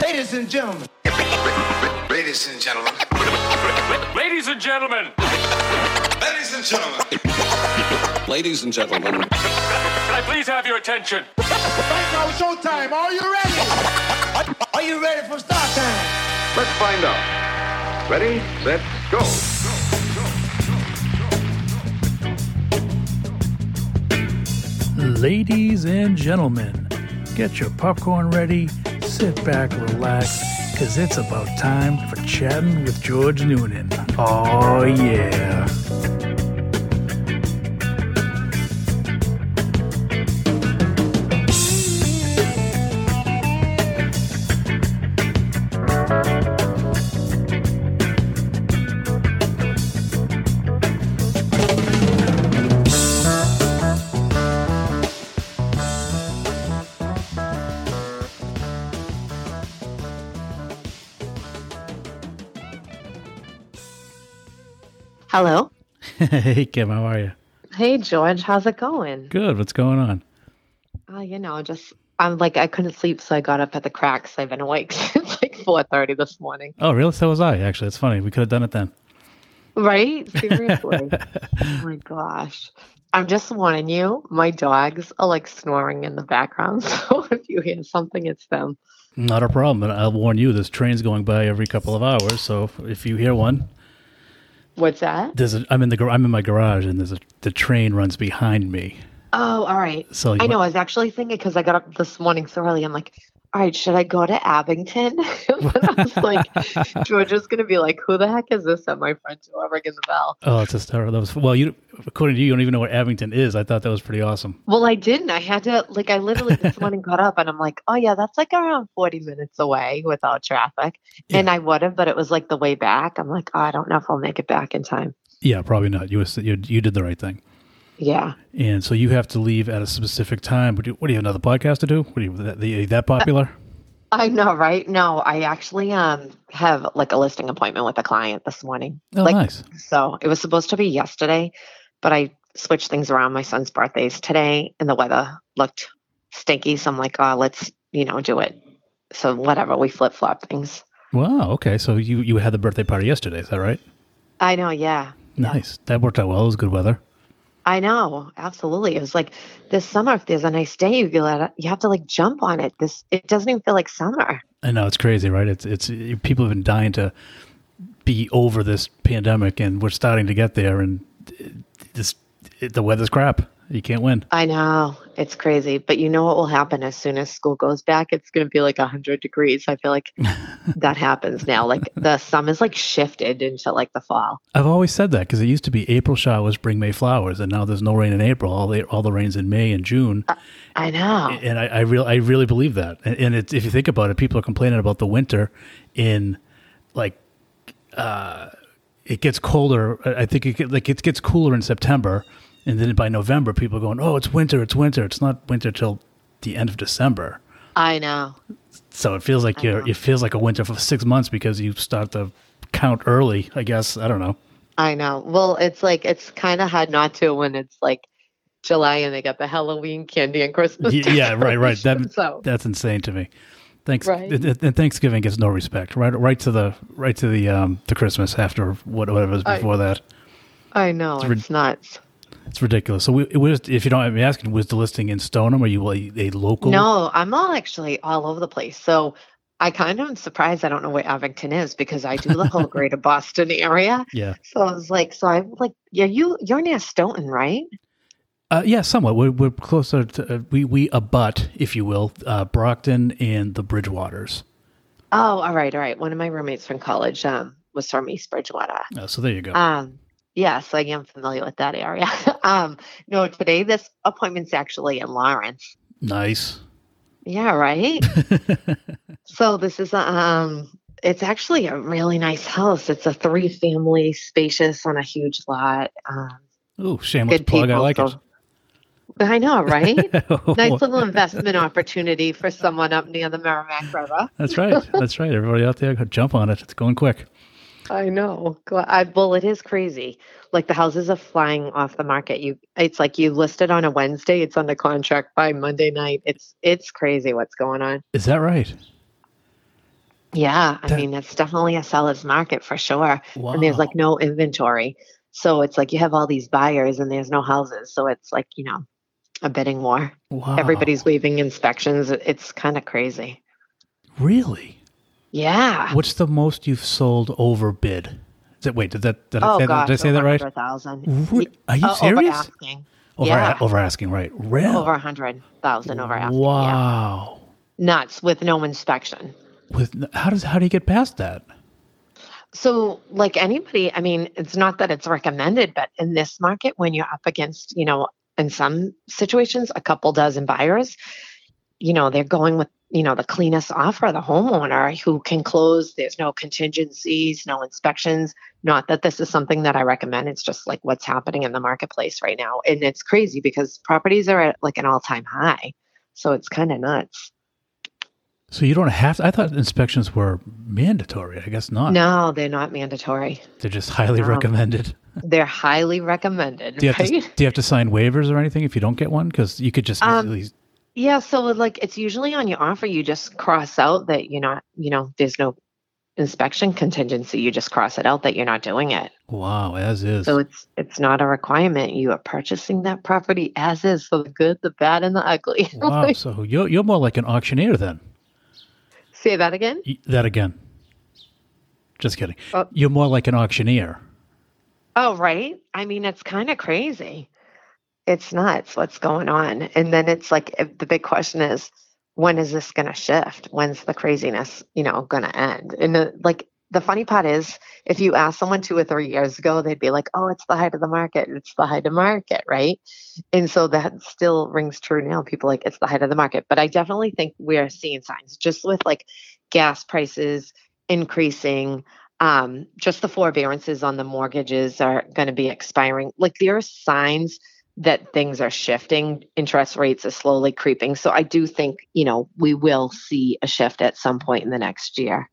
Ladies and gentlemen. Ladies and gentlemen. Ladies and gentlemen. Ladies and gentlemen. Ladies and gentlemen. Can I please have your attention? Right now, showtime. Are you ready? Are you ready for start time? Let's find out. Ready, set, go. Ladies and gentlemen, get your popcorn ready, sit back, relax, because it's about time for chatting with George Noonan. Oh, yeah. Hello. hey, Kim, how are you? Hey, George. How's it going? Good. What's going on? Uh, you know, just I'm like I couldn't sleep, so I got up at the cracks. I've been awake since like 4:30 this morning. Oh, really? So was I, actually. It's funny. We could have done it then. Right? Seriously. oh my gosh. I'm just warning you. My dogs are like snoring in the background, so if you hear something, it's them. Not a problem. And I'll warn you, this train's going by every couple of hours. So if you hear one, What's that? there's a, I'm in the I'm in my garage, and there's a the train runs behind me. Oh, all right. So I know. I was actually thinking because I got up this morning so early. I'm like, all right, should I go to Abington? but I was like, George is going to be like, who the heck is this at my front door ringing the bell? Oh, it's just terrible. That was well. You according to you, you don't even know what Abington is. I thought that was pretty awesome. Well, I didn't. I had to, like, I literally this morning got up and I'm like, oh, yeah, that's like around 40 minutes away without traffic. And I would have, but it was like the way back. I'm like, oh, I don't know if I'll make it back in time. Yeah, probably not. You was, you, you did the right thing. Yeah. And so you have to leave at a specific time. What do you, what do you have another podcast to do? What do you that, the, that popular? I know, right? No, I actually um have like a listing appointment with a client this morning. Oh, like, nice. So it was supposed to be yesterday, but I switched things around. My son's birthday's today, and the weather looked stinky. So I'm like, oh, let's you know do it. So whatever, we flip flop things. Wow. Okay. So you you had the birthday party yesterday. Is that right? I know, yeah. Nice. That worked out well. It was good weather. I know, absolutely. It was like this summer. If there's a nice day, you let you have to like jump on it. This it doesn't even feel like summer. I know it's crazy, right? It's it's people have been dying to be over this pandemic, and we're starting to get there. And uh, this it, the weather's crap. You can't win. I know it's crazy, but you know what will happen as soon as school goes back? It's going to be like hundred degrees. I feel like that happens now. Like the summer's like shifted into like the fall. I've always said that because it used to be April showers bring May flowers, and now there's no rain in April. All the all the rains in May and June. I know. and I, I really, I really believe that. And, and it's, if you think about it, people are complaining about the winter in like, uh, it gets colder. I I think it like it gets cooler in September, and then by November, people are going, "Oh, it's winter! It's winter!" It's not winter till the end of December. I know. So it feels like I you're, know. it feels like a winter for six months because you start to count early. I guess I don't know. I know. Well, it's like it's kind of hard not to when it's like July and they got the Halloween candy and Christmas. Y- yeah, right, right. That So- that's insane to me. Thanks. Right. And Thanksgiving gets no respect. Right, right to the right to the um the Christmas after what- whatever was I- before that. I know. rid- It's nuts. It's ridiculous. So we, it was, if you don't mind me asking, was the listing in Stoneham? Are you a, a local? No, I'm all actually all over the place. So I kind of am surprised I don't know where Abington is because I do the whole greater Boston area. Yeah. So I was like, so I'm like, yeah, you you're near Stoughton, right? Uh, yeah, somewhat. We're, we're closer to uh, we we abut, if you will, uh, Brockton and the Bridgewaters. Oh, all right, all right. One of my roommates from college um was from East Bridgewater. Uh, so there you go. Um, yes, I am familiar with that area. um, no, today this appointment's actually in Lawrence. nice. Yeah, right. so this is um, it's actually a really nice house. It's a three family, spacious on a huge lot. Um, Oh, shameless good plug. people. I like so- I know, right? nice little investment opportunity for someone up near the Merrimack River. That's right. That's right. Everybody out there, jump on it. It's going quick. I know. I, well, it is crazy. Like the houses are flying off the market. You, it's like you listed on a Wednesday. It's under contract by Monday night. It's it's crazy what's going on. Is that right? Yeah, I That- mean it's definitely a seller's market for sure. Wow. And there's like no inventory. So it's like you have all these buyers and there's no houses. So it's like, you know, a bidding war. Wow. Everybody's waiving inspections. It's kind of crazy. really. Yeah. What's the most you've sold over bid? Is it, wait, did that did, I, oh say, gosh, that, did I say that over right? 100,000. Re- Are you Uh, serious? Over asking. Over, yeah. over asking, right? Really? Over a 100,000 over asking. Yeah. Wow. Nuts with no inspection. With how does how do you get past that? So, like anybody, I mean, it's not that it's recommended, but in this market, when you're up against, you know, in some situations, a couple dozen buyers, you know, they're going with, you know, the cleanest offer, the homeowner who can close. There's no contingencies, no inspections. Not that this is something that I recommend. It's just like what's happening in the marketplace right now. And it's crazy because properties are at like an all time high. So it's kind of nuts. So you don't have. To, I thought inspections were mandatory. I guess not. No, they're not mandatory. They're just highly No. recommended. They're highly recommended. Do you have right? to do you have to sign waivers or anything if you don't get one? Because you could just Um, easily. Yeah, so like it's usually on your offer, you just cross out that you're not, you know, there's no inspection contingency. You just cross it out that you're not doing it. Wow, as is. So it's it's not a requirement. You are purchasing that property as is for the good, the bad, and the ugly. wow. So you're you're more like an auctioneer then. Say that again. That again. Just kidding. Oh. You're more like an auctioneer. Oh, right. I mean, it's kind of crazy. It's nuts what's going on. And then it's like the big question is, when is this going to shift? When's the craziness, you know, going to end? And the, like the funny part is, if you ask someone two or three years ago, they'd be like, "Oh, it's the height of the market. It's the height of market, right?" And so that still rings true now. People like it's the height of the market, but I definitely think we're seeing signs just with like gas prices increasing um, just the forbearances on the mortgages are going to be expiring. Like there are signs that things are shifting. Interest rates are slowly creeping. So I do think, you know, we will see a shift at some point in the next year.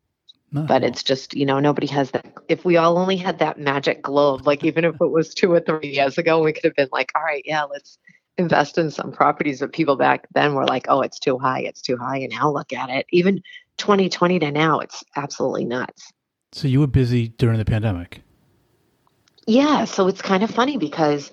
No. But it's just, you know, nobody has that. If we all only had that magic globe, like even if it was two or three years ago, we could have been like, all right, yeah, let's invest in some properties. But people back then were like, oh, it's too high. It's too high. And now look at it. Even 2020 to now, it's absolutely nuts. So you were busy during the pandemic. Yeah, so it's kind of funny because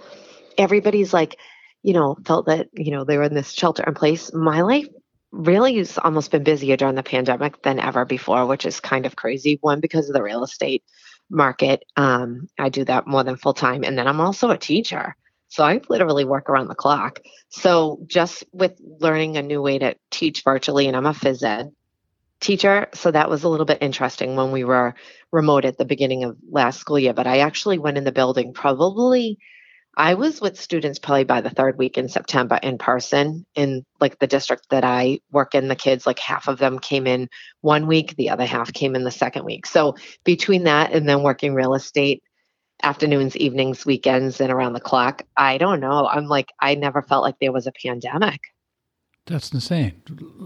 everybody's like, you know, felt that, you know, they were in this shelter in place. My life really has almost been busier during the pandemic than ever before, which is kind of crazy. One, because of the real estate market. Um, I do that more than full time. And then I'm also a teacher. So I literally work around the clock. So just with learning a new way to teach virtually, and I'm a phys ed teacher. So that was a little bit interesting when we were remote at the beginning of last school year. But I actually went in the building probably, I was with students probably by the third week in September in person in like the district that I work in. The kids, like half of them came in one week, the other half came in the second week. So between that and then working real estate, afternoons, evenings, weekends, and around the clock, I don't know. I'm like, I never felt like there was a pandemic. That's insane.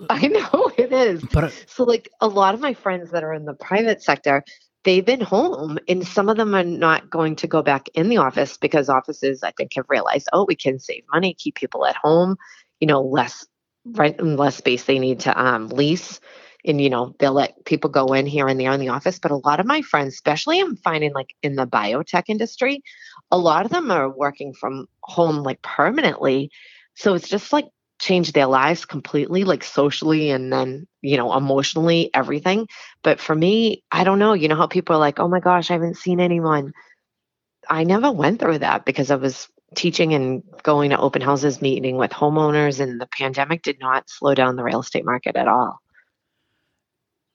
I know it is. But So, like a lot of my friends that are in the private sector, they've been home, and some of them are not going to go back in the office because offices, I think, have realized, oh, we can save money, keep people at home, you know, less rent and less space they need to um, lease. And, you know, they'll let people go in here and there in the office. But a lot of my friends, especially I'm finding like in the biotech industry, a lot of them are working from home like permanently. So it's just like changed their lives completely, like socially and then, you know, emotionally, everything. But for me, I don't know. You know how people are like, oh my gosh, I haven't seen anyone. I never went through that because I was teaching and going to open houses, meeting with homeowners, and the pandemic did not slow down the real estate market at all.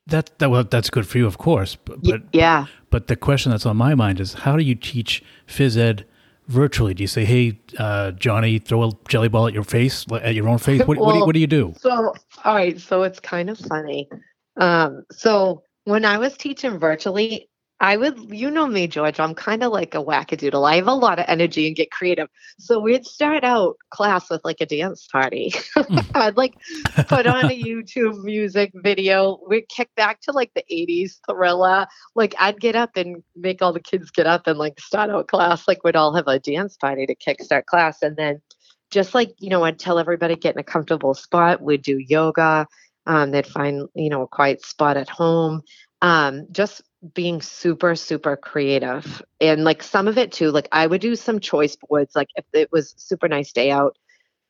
that that well, that's good for you, of course. But but, yeah. but the question that's on my mind is, how do you teach phys ed virtually? Do you say, "Hey, uh, Johnny, throw a jelly ball at your face, at your own face"? What, what, do, you, what do you do? So, all right. So it's kind of funny. Um, so when I was teaching virtually, I would, you know me, George, I'm kind of like a wackadoodle. I have a lot of energy and get creative. So we'd start out class with like a dance party. I'd like put on a YouTube music video. We'd kick back to like the 80s thriller. Like I'd get up and make all the kids get up and like start out class. Like we'd all have a dance party to kickstart class. And then just like, you know, I'd tell everybody get in a comfortable spot. We'd do yoga. Um, they'd find, you know, a quiet spot at home. Um, just being super, super creative. And like some of it too, like I would do some choice boards, like if it was super nice day out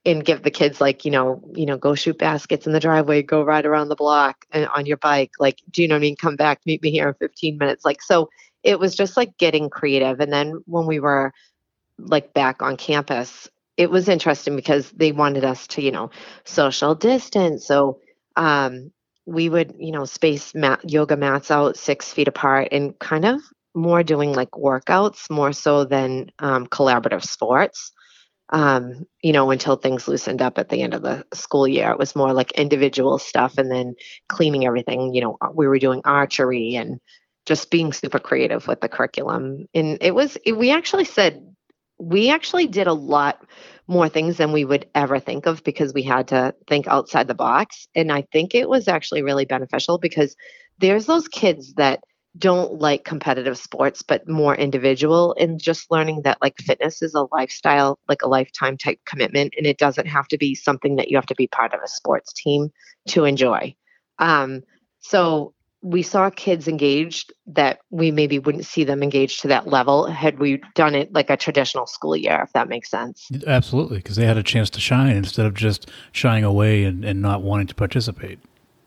and give the kids like, you know, you know, go shoot baskets in the driveway, go ride around the block and on your bike. Like, do you know what I mean? Come back, meet me here in 15 minutes. Like, so it was just like getting creative. And then when we were like back on campus, it was interesting because they wanted us to, you know, social distance. So um, we would, you know, space mat, yoga mats out six feet apart and kind of more doing like workouts more so than um, collaborative sports. Um, you know, until things loosened up at the end of the school year, it was more like individual stuff and then cleaning everything. You know, we were doing archery and just being super creative with the curriculum. And it was, it, we actually said we actually did a lot more things than we would ever think of because we had to think outside the box. And I think it was actually really beneficial because there's those kids that don't like competitive sports but more individual and just learning that like fitness is a lifestyle like a lifetime type commitment and it doesn't have to be something that you have to be part of a sports team to enjoy um so we saw kids engaged that we maybe wouldn't see them engaged to that level had we done it like a traditional school year, if that makes sense. Absolutely, because they had a chance to shine instead of just shying away and, and not wanting to participate.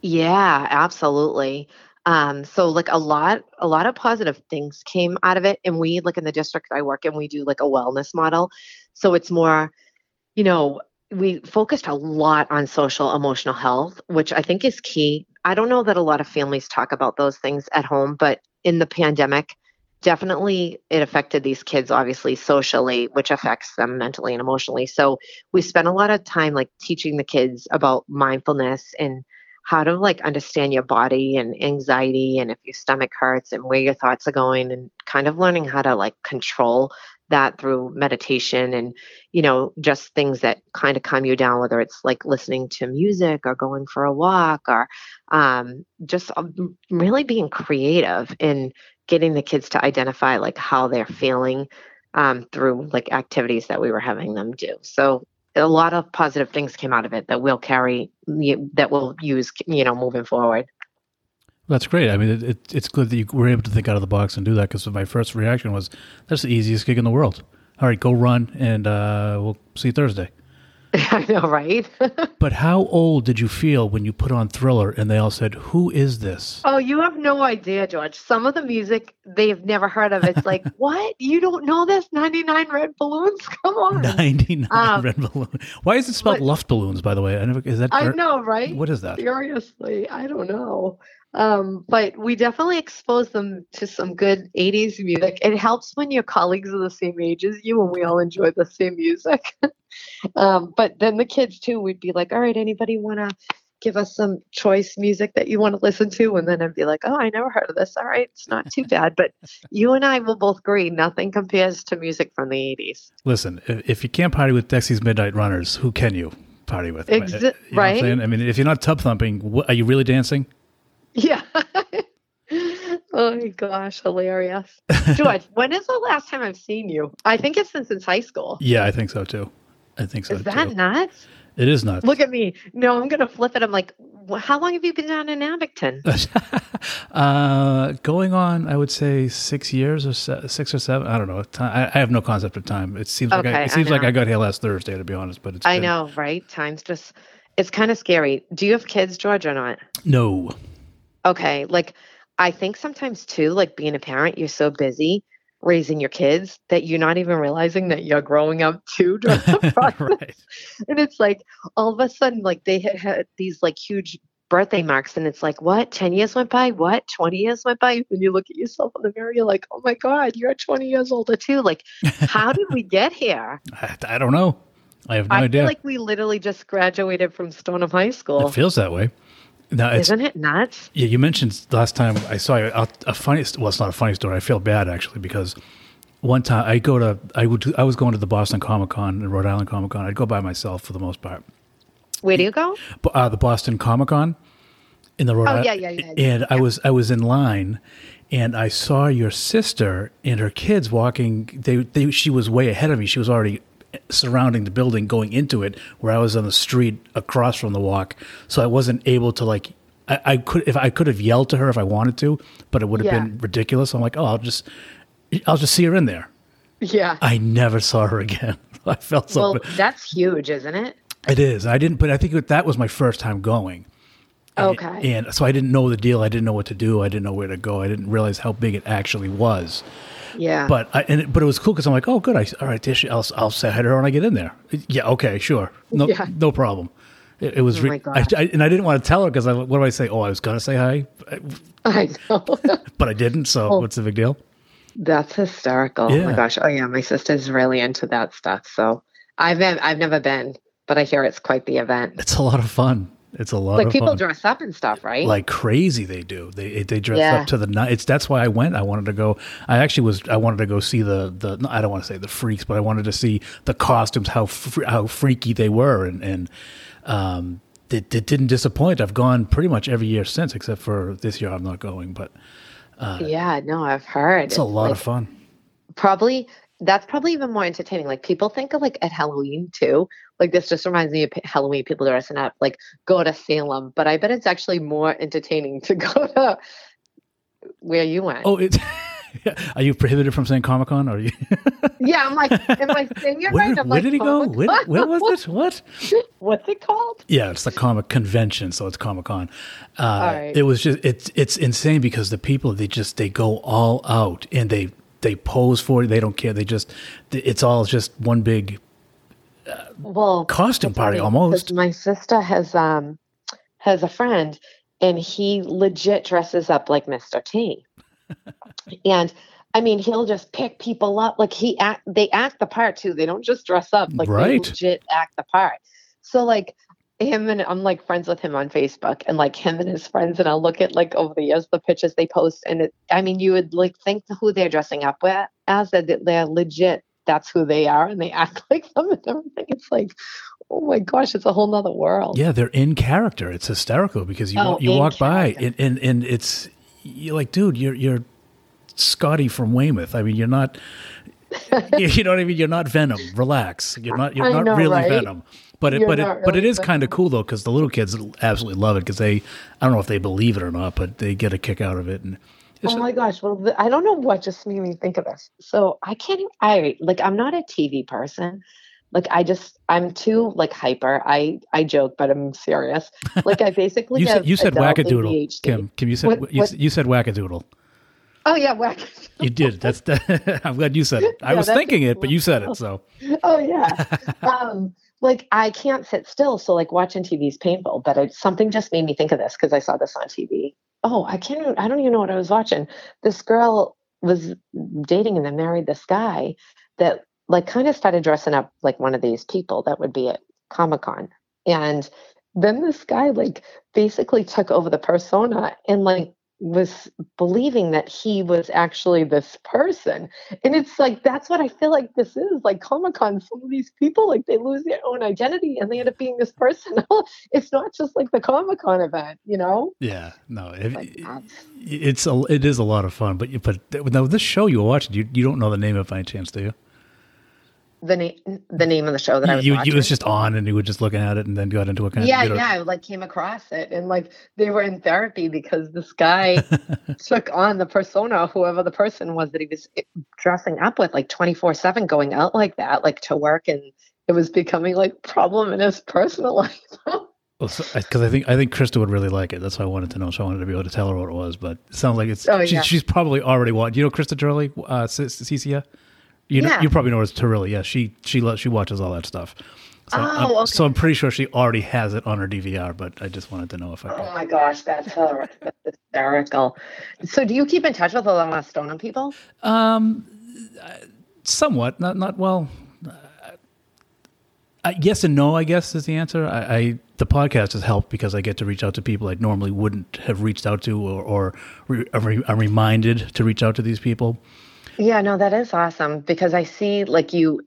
Yeah, absolutely. Um, so like a lot, a lot of positive things came out of it. And we like in the district I work in, we do like a wellness model. So it's more, you know, we focused a lot on social emotional health, which I think is key. I don't know that a lot of families talk about those things at home, but in the pandemic, definitely it affected these kids obviously socially which affects them mentally and emotionally so we spent a lot of time like teaching the kids about mindfulness and how to like understand your body and anxiety and if your stomach hurts and where your thoughts are going and kind of learning how to like control that through meditation and you know just things that kind of calm you down whether it's like listening to music or going for a walk or um, just um, really being creative in getting the kids to identify like how they're feeling um, through like activities that we were having them do. So a lot of positive things came out of it that we'll carry that we'll use you know moving forward that's great. I mean, it, it, it's good that you were able to think out of the box and do that because my first reaction was, that's the easiest gig in the world. All right, go run, and uh, we'll see you Thursday. I know, right? but how old did you feel when you put on Thriller and they all said, Who is this? Oh, you have no idea, George. Some of the music they've never heard of. It's like, What? You don't know this? 99 Red Balloons? Come on. 99 um, Red Balloons. Why is it spelled Luft Balloons, by the way? I, never, is that, I know, right? What is that? Seriously, I don't know. Um, but we definitely expose them to some good 80s music. It helps when your colleagues are the same age as you and we all enjoy the same music. um, but then the kids, too, we'd be like, all right, anybody want to give us some choice music that you want to listen to? And then I'd be like, oh, I never heard of this. All right, it's not too bad. But you and I will both agree nothing compares to music from the 80s. Listen, if you can't party with Dexy's Midnight Runners, who can you party with? Exa- right? I mean, if you're not tub thumping, are you really dancing? Yeah. oh my gosh, hilarious. George, when is the last time I've seen you? I think it's since since high school. Yeah, I think so too. I think so. Is that too. nuts? It is nuts. Look at me. No, I'm gonna flip it. I'm like, how long have you been down in Abington? uh, going on, I would say six years or se- six or seven. I don't know. I, I, have no concept of time. It seems okay, like I, it seems I like I got here last Thursday, to be honest. But it's I been, know, right? Time's just it's kind of scary. Do you have kids, George, or not? No. Okay. Like, I think sometimes too, like being a parent, you're so busy raising your kids that you're not even realizing that you're growing up too during the process. right. And it's like all of a sudden, like they had, had these like huge birthday marks, and it's like, what? 10 years went by? What? 20 years went by? When you look at yourself in the mirror, you're like, oh my God, you're 20 years older too. Like, how did we get here? I, I don't know. I have no I idea. feel like we literally just graduated from Stoneham High School. It feels that way. Now, Isn't it nuts? Yeah, you mentioned last time I saw you a, a funny. Well, it's not a funny story. I feel bad actually because one time I go to I would I was going to the Boston Comic Con and Rhode Island Comic Con. I'd go by myself for the most part. Where do you go? Uh, the Boston Comic Con in the Rhode Island. oh, Island. yeah, yeah, yeah. And yeah. I was I was in line, and I saw your sister and her kids walking. They they she was way ahead of me. She was already surrounding the building going into it where I was on the street across from the walk. So I wasn't able to like I, I could if I could have yelled to her if I wanted to, but it would have Yeah. been ridiculous. I'm like, oh, I'll just I'll just see her in there. Yeah. I never saw her again. I felt so. well, bad. that's huge, isn't it? It is. I didn't, but I think that was my first time going. Okay. And so I didn't know the deal. I didn't know what to do. I didn't know where to go. I didn't realize how big it actually was. Yeah. But I, and it, but it was cool because I'm like, oh, good. I, all right, she, I'll I'll say hi to her when I get in there. Yeah, okay, sure, no Yeah. no problem. It, it was, Oh re- I, I, and I didn't want to tell her because I, what do I say? Oh, I was gonna say hi, I know. but I didn't. So oh. what's the big deal? That's hysterical. Oh my gosh. Oh yeah, my sister's really into that stuff. So I've been I've never been, but I hear it's quite the event. It's a lot of fun. It's a lot Like people fun. dress up and stuff, right? like crazy they do they they dress Yeah. up to the night it's that's why i went i wanted to go i actually was i wanted to go see the the no, i don't want to say the freaks but i wanted to see the costumes how fr- how freaky they were and and um it, it didn't disappoint i've gone pretty much every year since except for this year i'm not going but yeah, no, I've heard. it's a lot like, of fun probably that's probably even more entertaining. Like people think of like at Halloween too. Like this just reminds me of Halloween. People dressing up like go to Salem, but I bet it's actually more entertaining to go to where you went. oh it's are you prohibited from saying comic-con or are you yeah. I'm like, am I saying it where, right? I'm where like, did he go where, where was it what What's it called? Yeah, it's the comic convention, so it's Comic Con. Uh, right. It was just it's it's insane because the people they just they go all out and they they pose for it. They don't care. They just it's all just one big Well, costume party funny, almost. My sister has um has a friend, and he legit dresses up like Mr. T. and I mean, he'll just pick people up like he act. They act the part too. They don't just dress up like Right. they legit act the part. So like him and I'm like friends with him on Facebook, and like him and his friends, and I'll look at like over the years the pictures they post, and it, I mean, you would like think who they're dressing up with as that they're legit. That's who they are, and they act like them and everything. It's like, oh my gosh, it's a whole nother world. Yeah, they're in character. It's hysterical because you Oh, you walk by and, and and it's you're like, dude, you're you're Scotty from Weymouth. I mean, you're not. you know what I mean? You're not Venom. Relax. You're not. You're not know, really right? Venom. But it, You're but it, not but it really is kind of cool though because the little kids absolutely love it because they, I don't know if they believe it or not, but they get a kick out of it. And it's Oh my gosh. Well, I don't know what just made me think of this. So I can't, I like, I'm not a TV person. Like, I just, I'm too like hyper. I, I joke, but I'm serious. Like, I basically you said you said wackadoodle, ADHD. Kim. Kim, you said What- you, what- you said wackadoodle. Oh yeah, whack. You did. That's. The, I'm glad you said it. I Yeah, was thinking it, but you said it. So oh yeah. um, like I can't sit still, so like watching TV is painful. But it, something just made me think of this because I saw this on TV. Oh, I can't. I don't even know what I was watching. This girl was dating and then married this guy that like kind of started dressing up like one of these people that would be at Comic Con, and then this guy like basically took over the persona and like was believing that he was actually this person and it's like that's what i feel like this is like comic-con some of these people like they lose their own identity and they end up being this person it's not just like the comic-con event you know yeah, no, it, Like, that's- it's a it is a lot of fun. But you- but now this show you watching, you you don't know the name of it by any chance, do you? The name the name of the show that i was you, watching you was just on and you were just looking at it and then got into a kind yeah of know- yeah i like came across it and like they were in therapy because this guy took on the persona whoever the person was that he was eh, dressing up with like 24 7 going out like that like to work and it was becoming like problem in his personal life because I think I think Krista would really like it. That's why I wanted to know. So I wanted to be able to tell her what it was. But it sounds like it's Oh, she, yeah. she's probably already watched. You know Krista Turley, uh, C- Cecilia. You know, Yeah. you probably know her as Turley. Yeah, she she lo- she watches all that stuff. So, Oh, I'm, okay. so I'm pretty sure she already has it on her DVR. But I just wanted to know if I could. oh my gosh that's, hysterical so do you keep in touch with a lot of stoner people Um, somewhat, not not well. Uh, uh, yes and no, I guess is the answer. I, I the podcast has helped because I get to reach out to people I normally wouldn't have reached out to, or, or re, I'm reminded to reach out to these people. Yeah no that is awesome because i see like you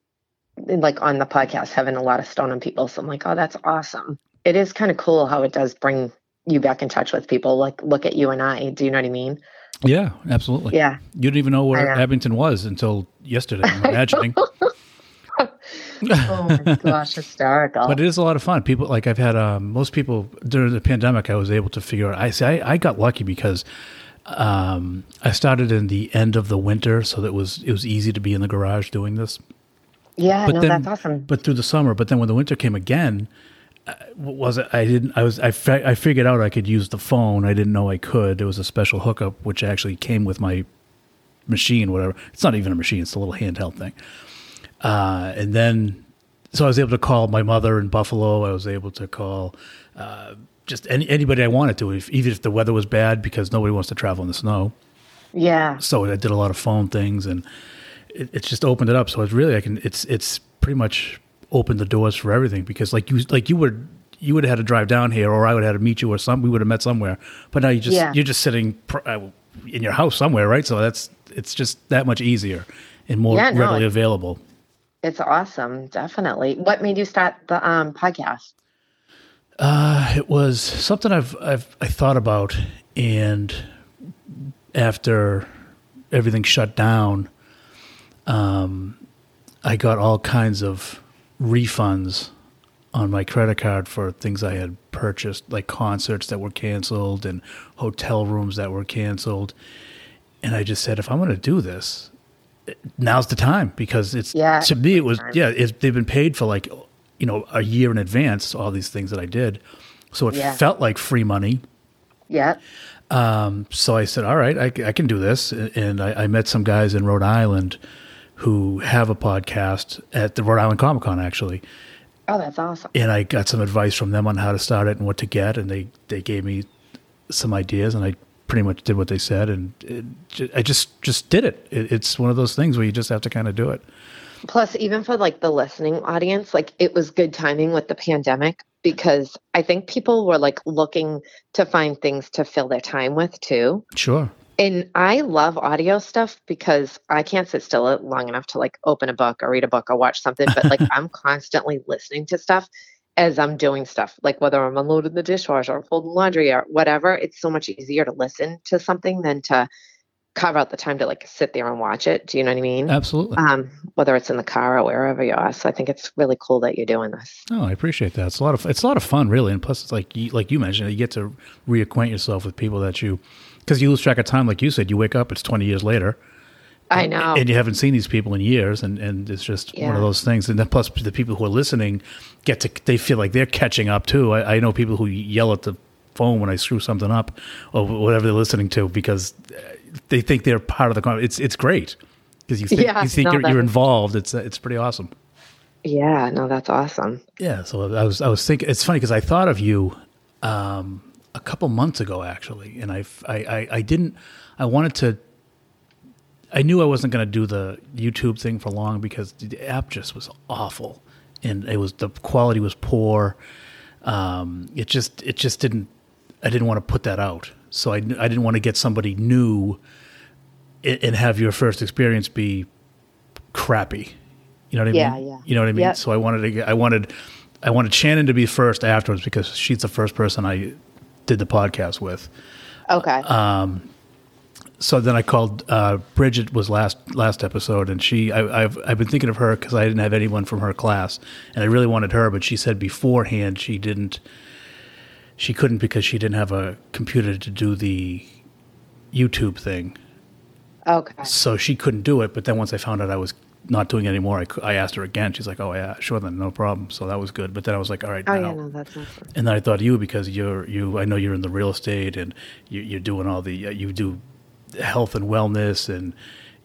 like on the podcast having a lot of stoner people so i'm like oh that's awesome it is kind of cool how it does bring you back in touch with people like look at you and i do you know what i mean Yeah, absolutely. yeah You didn't even know where know. Abington was until yesterday. I'm imagining. oh my gosh, hysterical. But it is a lot of fun. People like I've had um, most people during the pandemic. I was able to figure out. I say I, I got lucky because um, I started in the end of the winter, so that it was it was easy to be in the garage doing this. yeah, no, then, that's awesome. But through the summer, but then when the winter came again, uh, was it? I didn't. I was. I, I figured out I could use the phone. I didn't know I could. There was a special hookup which actually came with my machine. Whatever. It's not even a machine. It's a little handheld thing. Uh, and then, so I was able to call my mother in Buffalo. I was able to call uh, just any, anybody I wanted to, if, even if the weather was bad, because nobody wants to travel in the snow. Yeah, So I did a lot of phone things, and it, it's just opened it up. So it's really I can. It's it's pretty much opened the doors for everything because like you like you would you would have had to drive down here, or I would have had to meet you, or some we would have met somewhere. But now you just Yeah. you're just sitting pr- uh, in your house somewhere, right? So that's it's just that much easier and more Yeah, no, readily available. it's awesome. Definitely. What made you start the um, podcast? Uh, it was something I've I've I thought about, and after everything shut down, um, I got all kinds of refunds on my credit card for things I had purchased, like concerts that were canceled and hotel rooms that were canceled. And I just said, if I'm going to do this, now's the time because it's Yeah, to me it was yeah it's, they've been paid for like you know a year in advance all these things that I did so it Yeah. felt like free money Yeah. Um, so I said all right I, I can do this and I, I met some guys in Rhode Island who have a podcast at the Rhode Island Comic Con actually Oh, that's awesome. and I got some advice from them on how to start it and what to get, and they they gave me some ideas, and I pretty much did what they said, and it, I just just did it. it. It's one of those things where you just have to kind of do it. Plus, even for like the listening audience, like it was good timing with the pandemic because I think people were like looking to find things to fill their time with too. Sure. And I love audio stuff because I can't sit still long enough to like open a book or read a book or watch something, but like I'm constantly listening to stuff as I'm doing stuff, like whether I'm unloading the dishwasher or folding laundry or whatever. It's so much easier to listen to something than to carve out the time to like sit there and watch it. Do you know what I mean? Absolutely. um, whether it's in the car or wherever you are. So I think it's really cool that you're doing this. Oh, I appreciate that. It's a lot of it's a lot of fun, really, and plus it's like you, like you mentioned, you get to reacquaint yourself with people that you because you lose track of time. Like you said, you wake up, it's twenty years later. I know. and you haven't seen these people in years and, and it's just one of those things and then plus the people who are listening get to they feel like they're catching up too I, I know people who yell at the phone when I screw something up or whatever they're listening to because they think they're part of the con- it's it's great because you think, Yeah, you think no, you're, you're involved it's uh, it's pretty awesome yeah, no, that's awesome. yeah so I was I was thinking it's funny because I thought of you um, a couple months ago actually and I, I, I, I didn't I wanted to I knew I wasn't going to do the YouTube thing for long because the app just was awful, and it was the quality was poor. Um, it just it just didn't. I didn't want to put that out, so I I didn't want to get somebody new and, and have your first experience be crappy. You know what I Yeah, mean? yeah. You know what I mean? Yep. So I wanted to get, I wanted I wanted Shannon to be first afterwards because she's the first person I did the podcast with Okay. Um so then I called uh, Bridget was last last episode, and she I, I've I've been thinking of her because I didn't have anyone from her class, and I really wanted her, but she said beforehand she didn't, she couldn't because she didn't have a computer to do the YouTube thing, okay. so she couldn't do it. But then once I found out I was not doing it anymore, I, I asked her again. She's like, "Oh yeah, sure then, no problem." So that was good. But then I was like, "All right, Oh now." yeah, no, that's awesome. And then I thought of you because you're you. I know you're in the real estate and you, you're doing all the you do health and wellness and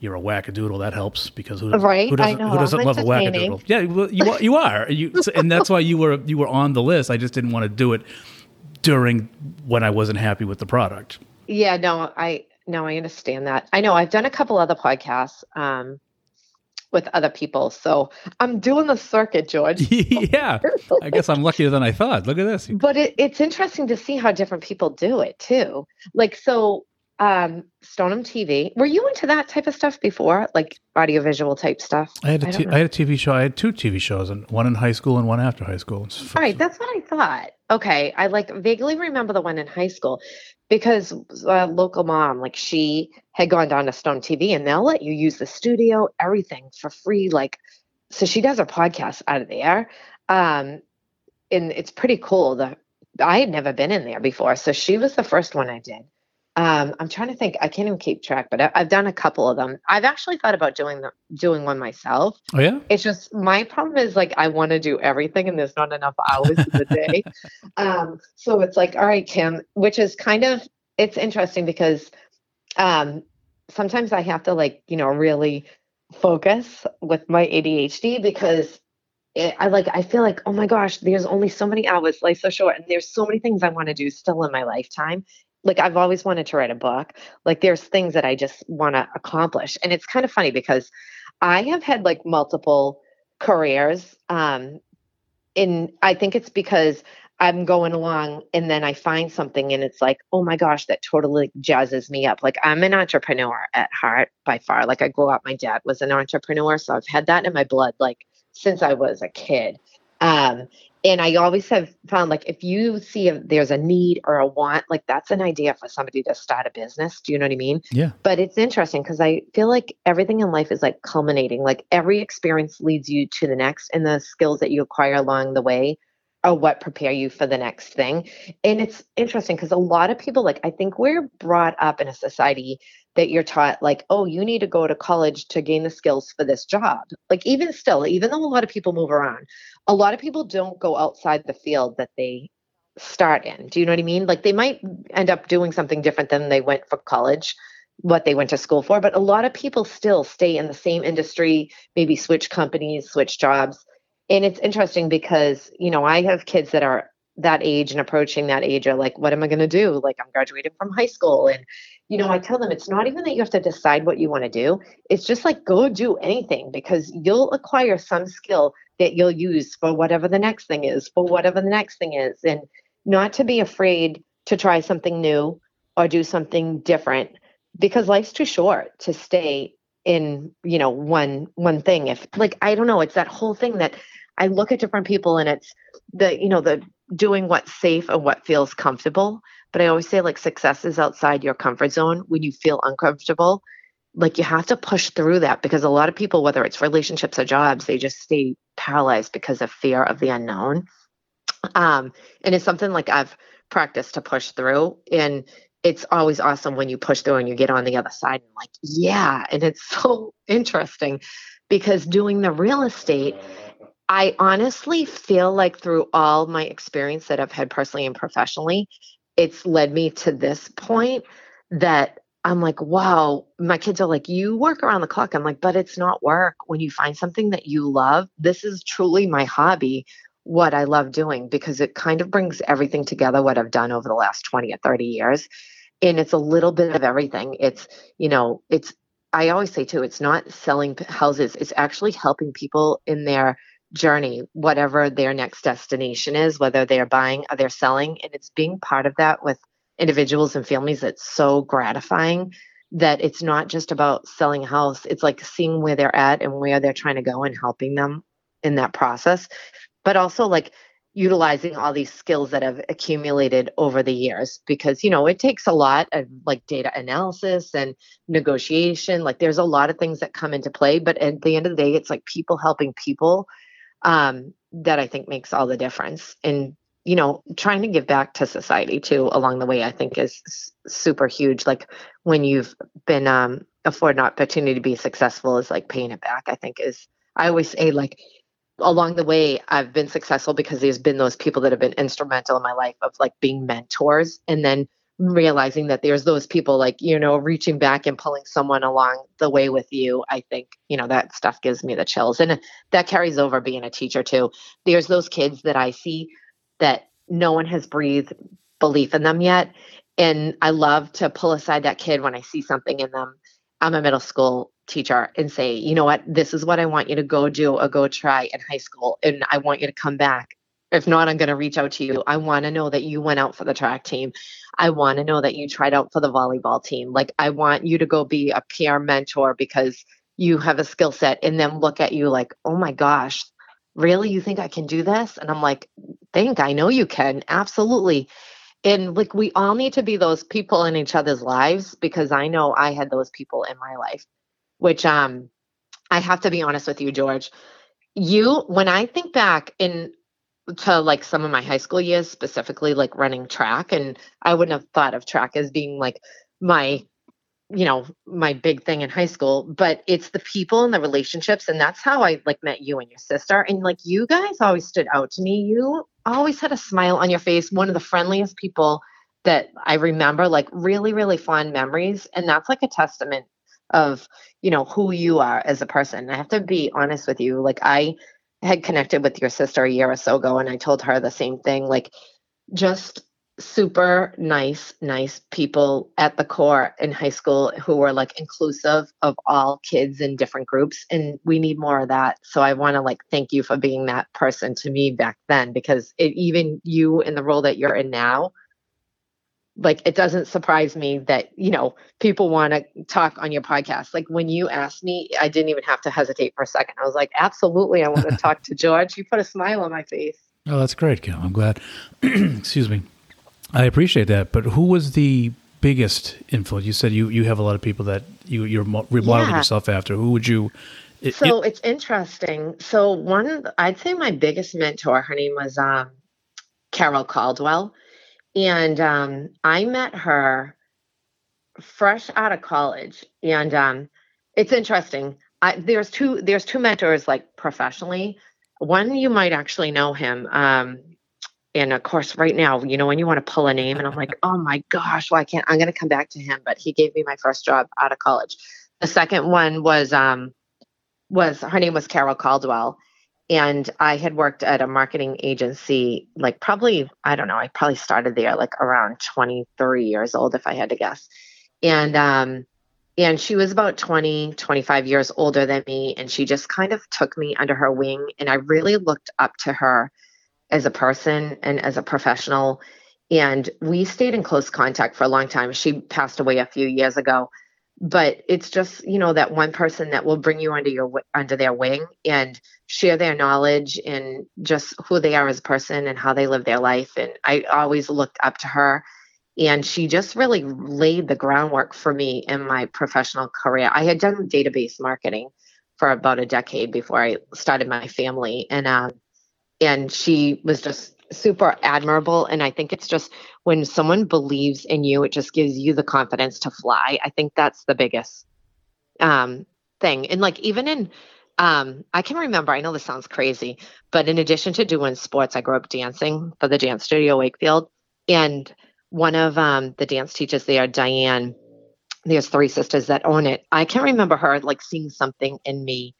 you're a wackadoodle. That helps because who, Right, who doesn't, who doesn't love a wackadoodle? Yeah, well, you are, you are. You, and that's why you were you were on the list. I just didn't want to do it during when I wasn't happy with the product. Yeah, no, I no, I understand that. I know I've done a couple other podcasts um, with other people, so I'm doing the circuit, George. yeah, I guess I'm luckier than I thought. Look at this. but it, it's interesting to see how different people do it too. Like so, um, Stoneham TV. Were you into that type of stuff before, like audiovisual type stuff? I had a don't t- know. I had a TV show. I had two TV shows, and one in high school and one after high school. All right, that's what I thought. Okay, I like vaguely remember the one in high school because a local mom, like she had gone down to Stone TV, and they'll let you use the studio, everything for free, like so she does her podcast out of there. Um, and it's pretty cool. The I had never been in there before, so she was the first one I did. Um, I'm trying to think. I can't even keep track, but I, I've done a couple of them. I've actually thought about doing the doing one myself. Oh yeah. It's just my problem is like I want to do everything, and there's not enough hours in the day. Um, so it's like, all right, Kim, which is kind of it's interesting because um, sometimes I have to like you know really focus with my ADHD because it, I like I feel like oh my gosh, there's only so many hours, life's so short, and there's so many things I want to do still in my lifetime. Like I've always wanted to write a book. Like there's things that I just want to accomplish, and it's kind of funny because I have had like multiple careers. Um, in I think it's because I'm going along and then I find something and it's like, oh my gosh, that totally jazzes me up. Like I'm an entrepreneur at heart by far. Like I grew up, my dad was an entrepreneur. So I've had that in my blood like since I was a kid. Um, and I always have found like if you see if there's a need or a want, like that's an idea for somebody to start a business. Do you know what I mean? Yeah. But it's interesting because I feel like everything in life is like culminating. Like every experience leads you to the next, and the skills that you acquire along the way are what prepare you for the next thing. And it's interesting because a lot of people, like, I think we're brought up in a society that you're taught, like, oh, you need to go to college to gain the skills for this job. Like, even still, even though a lot of people move around, a lot of people don't go outside the field that they start in. Do you know what I mean? Like, they might end up doing something different than they went for college what they went to school for but a lot of people still stay in the same industry maybe switch companies switch jobs and it's interesting because you know i have kids that are that age and approaching that age are like what am i going to do? Like i'm graduating from high school. And you know i tell them it's not even that you have to decide what you want to do. It's just like go do anything because you'll acquire some skill that you'll use for whatever the next thing is for whatever the next thing is. And not to be afraid to try something new or do something different because life's too short to stay in you know one one thing. If like i don't know it's that whole thing that I look at different people and it's the, you know, the doing what's safe and what feels comfortable. But I always say like success is outside your comfort zone when you feel uncomfortable. Like you have to push through that because a lot of people, whether it's relationships or jobs, they just stay paralyzed because of fear of the unknown. Um, and it's something like I've practiced to push through. And it's always awesome when you push through and you get on the other side and like, yeah. And it's so interesting because doing the real estate, I honestly feel like through all my experience that I've had personally and professionally, it's led me to this point that I'm like, wow, my kids are like, you work around the clock. I'm like, but it's not work. When you find something that you love, this is truly my hobby, what I love doing, because it kind of brings everything together, what I've done over the last 20 or 30 years. And it's a little bit of everything. It's, you know, it's, I always say too, it's not selling houses, it's actually helping people in their journey, whatever their next destination is, whether they're buying or they're selling. And it's being part of that with individuals and families that's so gratifying that it's not just about selling a house. It's like seeing where they're at and where they're trying to go and helping them in that process. But also like utilizing all these skills that have accumulated over the years because you know it takes a lot of like data analysis and negotiation like there's a lot of things that come into play but at the end of the day it's like people helping people um, that I think makes all the difference. And you know, trying to give back to society too along the way, I think is super huge. Like when you've been um, afforded an opportunity to be successful, is like paying it back. I think is I always say like along the way I've been successful because there's been those people that have been instrumental in my life of like being mentors and then realizing that there's those people like you know reaching back and pulling someone along the way with you i think you know that stuff gives me the chills. And that carries over being a teacher too. There's those kids that i see that no one has breathed belief in them yet. And i love to pull aside that kid when i see something in them. I'm a middle school teacher and say you know what? This is what i want you to go do or go try in high school and i want you to come back if not, I'm going to reach out to you. I want to know that you went out for the track team. I want to know that you tried out for the volleyball team. Like, I want you to go be a peer mentor because you have a skill set and then look at you like, oh my gosh, really? You think I can do this? And I'm like, think, I know you can. Absolutely. And like, we all need to be those people in each other's lives because I know I had those people in my life, which, um, I have to be honest with you, George you when I think back in to like some of my high school years, specifically like running track, and I wouldn't have thought of track as being like my you know my big thing in high school but it's the people and the relationships and that's how i like met you and your sister and like you guys always stood out to me. You always had a smile on your face one of the friendliest people that i remember like really really fond memories and that's like a testament of you know who you are as a person. I have to be honest with you like i had connected with your sister a year or so ago and i told her the same thing like just super nice, nice people at the core in high school who were like inclusive of all kids in different groups. And we need more of that. So I want to like thank you for being that person to me back then because it, even you in the role that you're in now, like it doesn't surprise me that you know people want to talk on your podcast like when you asked me i didn't even have to hesitate for a second i was like absolutely i want to talk to george you put a smile on my face oh that's great Kim. i'm glad excuse me I appreciate that, but who was the biggest influence? You said you, you have a lot of people that you you're remodeling yeah. yourself after. Who would you? It, so it, it's interesting. So one, I'd say my biggest mentor, her name was um, Carol Caldwell, and um, I met her fresh out of college, and um, it's interesting. I, there's two there's two mentors like professionally. One you might actually know him. Um, and of course right now you know when you want to pull a name and i'm like oh my gosh well i can't i'm going to come back to him but he gave me my first job out of college the second one was um was her name was carol caldwell and i had worked at a marketing agency like probably i don't know i probably started there like around 23 years old if i had to guess and um and she was about 20 25 years older than me and she just kind of took me under her wing and i really looked up to her as a person and as a professional. And we stayed in close contact for a long time. She passed away a few years ago, but it's just you know that one person that will bring you under your under their wing and share their knowledge and just who they are as a person and how they live their life. And I always looked up to her. And she just really laid the groundwork for me in my professional career. I had done database marketing for about a decade before I started my family. And um, and she was just super admirable and i think it's just when someone believes in you it just gives you the confidence to fly i think that's the biggest um thing and like even in um i can remember i know this sounds crazy but in addition to doing sports i grew up dancing for the dance studio wakefield and one of um the dance teachers there diane there's three sisters that own it i can remember her like seeing something in me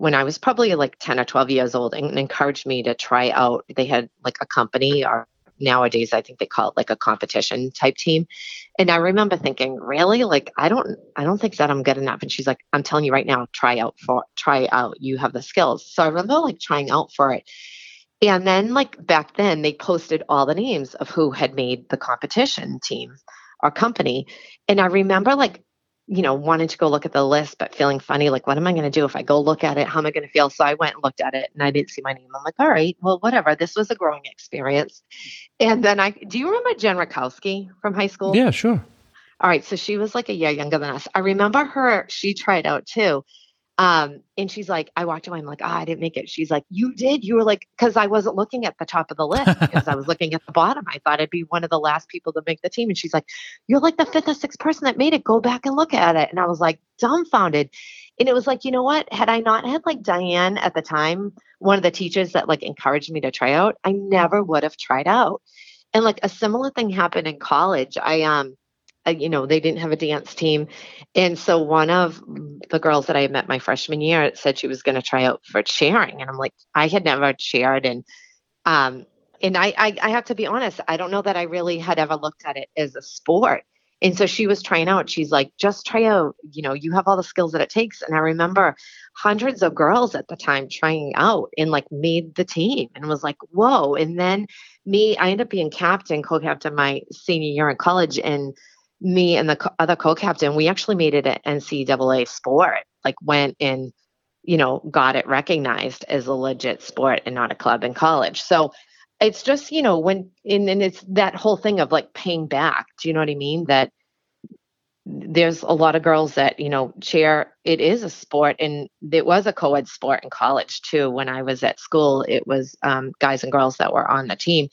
when I was probably like 10 or 12 years old and encouraged me to try out. They had like a company or nowadays I think they call it like a competition type team. And I remember thinking, really? Like I don't I don't think that I'm good enough. And she's like, I'm telling you right now, try out for try out. You have the skills. So I remember like trying out for it. And then like back then they posted all the names of who had made the competition team or company. And I remember like you know, wanted to go look at the list, but feeling funny, like, what am I going to do if I go look at it? How am I going to feel? So I went and looked at it and I didn't see my name. I'm like, all right, well, whatever. This was a growing experience. And then I, do you remember Jen Rakowski from high school? Yeah, sure. All right. So she was like a year younger than us. I remember her, she tried out too. Um, and she's like, I walked away. I'm like, oh, I didn't make it. She's like, you did. You were like, because I wasn't looking at the top of the list because I was looking at the bottom. I thought I'd be one of the last people to make the team. And she's like, you're like the fifth or sixth person that made it. Go back and look at it. And I was like, dumbfounded. And it was like, you know what? Had I not had like Diane at the time, one of the teachers that like encouraged me to try out, I never would have tried out. And like a similar thing happened in college. I um you know, they didn't have a dance team. And so one of the girls that I met my freshman year said she was going to try out for chairing. And I'm like, I had never chaired. And, um, and I, I, I have to be honest, I don't know that I really had ever looked at it as a sport. And so she was trying out. She's like, just try out, you know, you have all the skills that it takes. And I remember hundreds of girls at the time trying out and like made the team and was like, whoa. And then me, I ended up being captain, co captain my senior year in college. And me and the other co-captain, we actually made it an NCAA sport. Like went and you know got it recognized as a legit sport and not a club in college. So it's just you know when and, and it's that whole thing of like paying back. Do you know what I mean? That there's a lot of girls that you know cheer it is a sport and it was a co-ed sport in college too when i was at school it was um, guys and girls that were on the team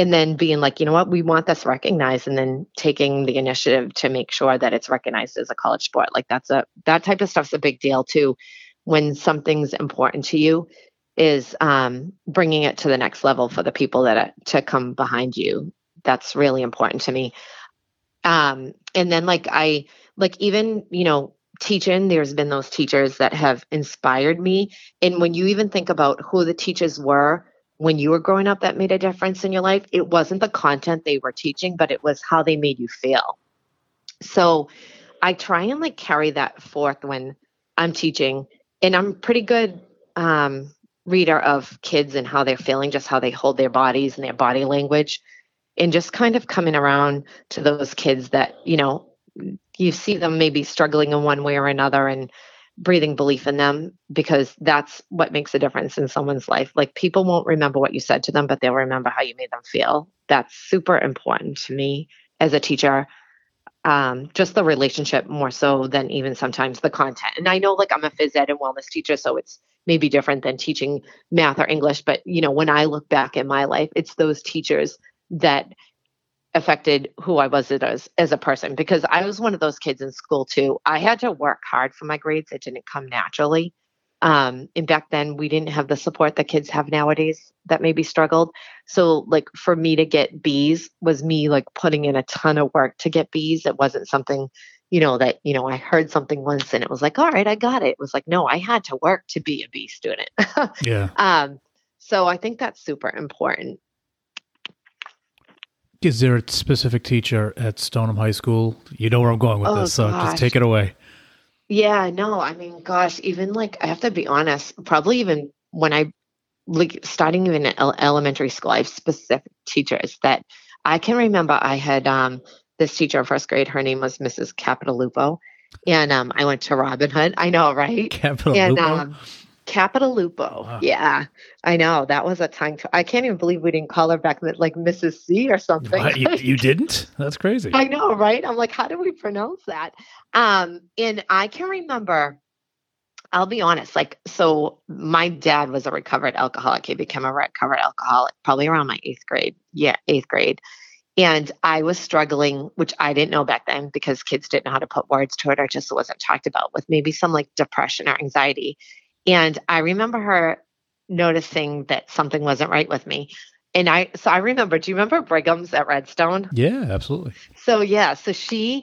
and then being like you know what? We want this recognized and then taking the initiative to make sure that it's recognized as a college sport. Like that's a that type of stuff's a big deal too when something's important to you is um, bringing it to the next level for the people that are, to come behind you. That's really important to me. Um and then like i like even you know teaching there's been those teachers that have inspired me. And when you even think about who the teachers were when you were growing up that made a difference in your life it wasn't the content they were teaching but it was how they made you feel. So i try and like carry that forth when i'm teaching and i'm pretty good um reader of kids and how they're feeling just how they hold their bodies and their body language and just kind of coming around to those kids that you know you see them maybe struggling in one way or another and breathing belief in them because that's what makes a difference in someone's life. Like people won't remember what you said to them but they'll remember how you made them feel. That's super important to me as a teacher. Um, just the relationship more so than even sometimes the content. And i know like i'm a phys ed and wellness teacher so it's maybe different than teaching math or english but you know when i look back in my life it's those teachers that affected who I was as as a person because I was one of those kids in school too. I had to work hard for my grades; it didn't come naturally. Um, and back then, we didn't have the support that kids have nowadays that maybe struggled. So, like for me to get B's was me like putting in a ton of work to get B's. It wasn't something, you know, that you know I heard something once and it was like, all right, I got it. It was like, no, I had to work to be a B student. Yeah. um, so I think that's super important. Is there a specific teacher at Stoneham High School? You know where I'm going with Oh, this, so gosh. just take it away. Yeah, no, I mean, gosh, even like I have to be honest, probably even when I like starting even in elementary school, I have specific teachers that I can remember. I had um this teacher in first grade. Her name was Mrs. Capitalupo, and um I went to Robin Hood. I know, right? Capital and Lupo? Um Capitalupo. Wow. Yeah, I know that was a tongue. Tw- I can't even believe we didn't call her back like Mrs. C or something. What, you, you didn't? That's crazy. I know, right? I'm like, how do we pronounce that? Um, and I can remember, I'll be honest, like, so my dad was a recovered alcoholic. He became a recovered alcoholic probably around my eighth grade. Yeah, eighth grade. And I was struggling, which I didn't know back then because kids didn't know how to put words to it or just wasn't talked about with maybe some like depression or anxiety. And I remember her noticing that something wasn't right with me. And I, so I remember, do you remember Brigham's at Redstone? yeah, absolutely. So yeah, so she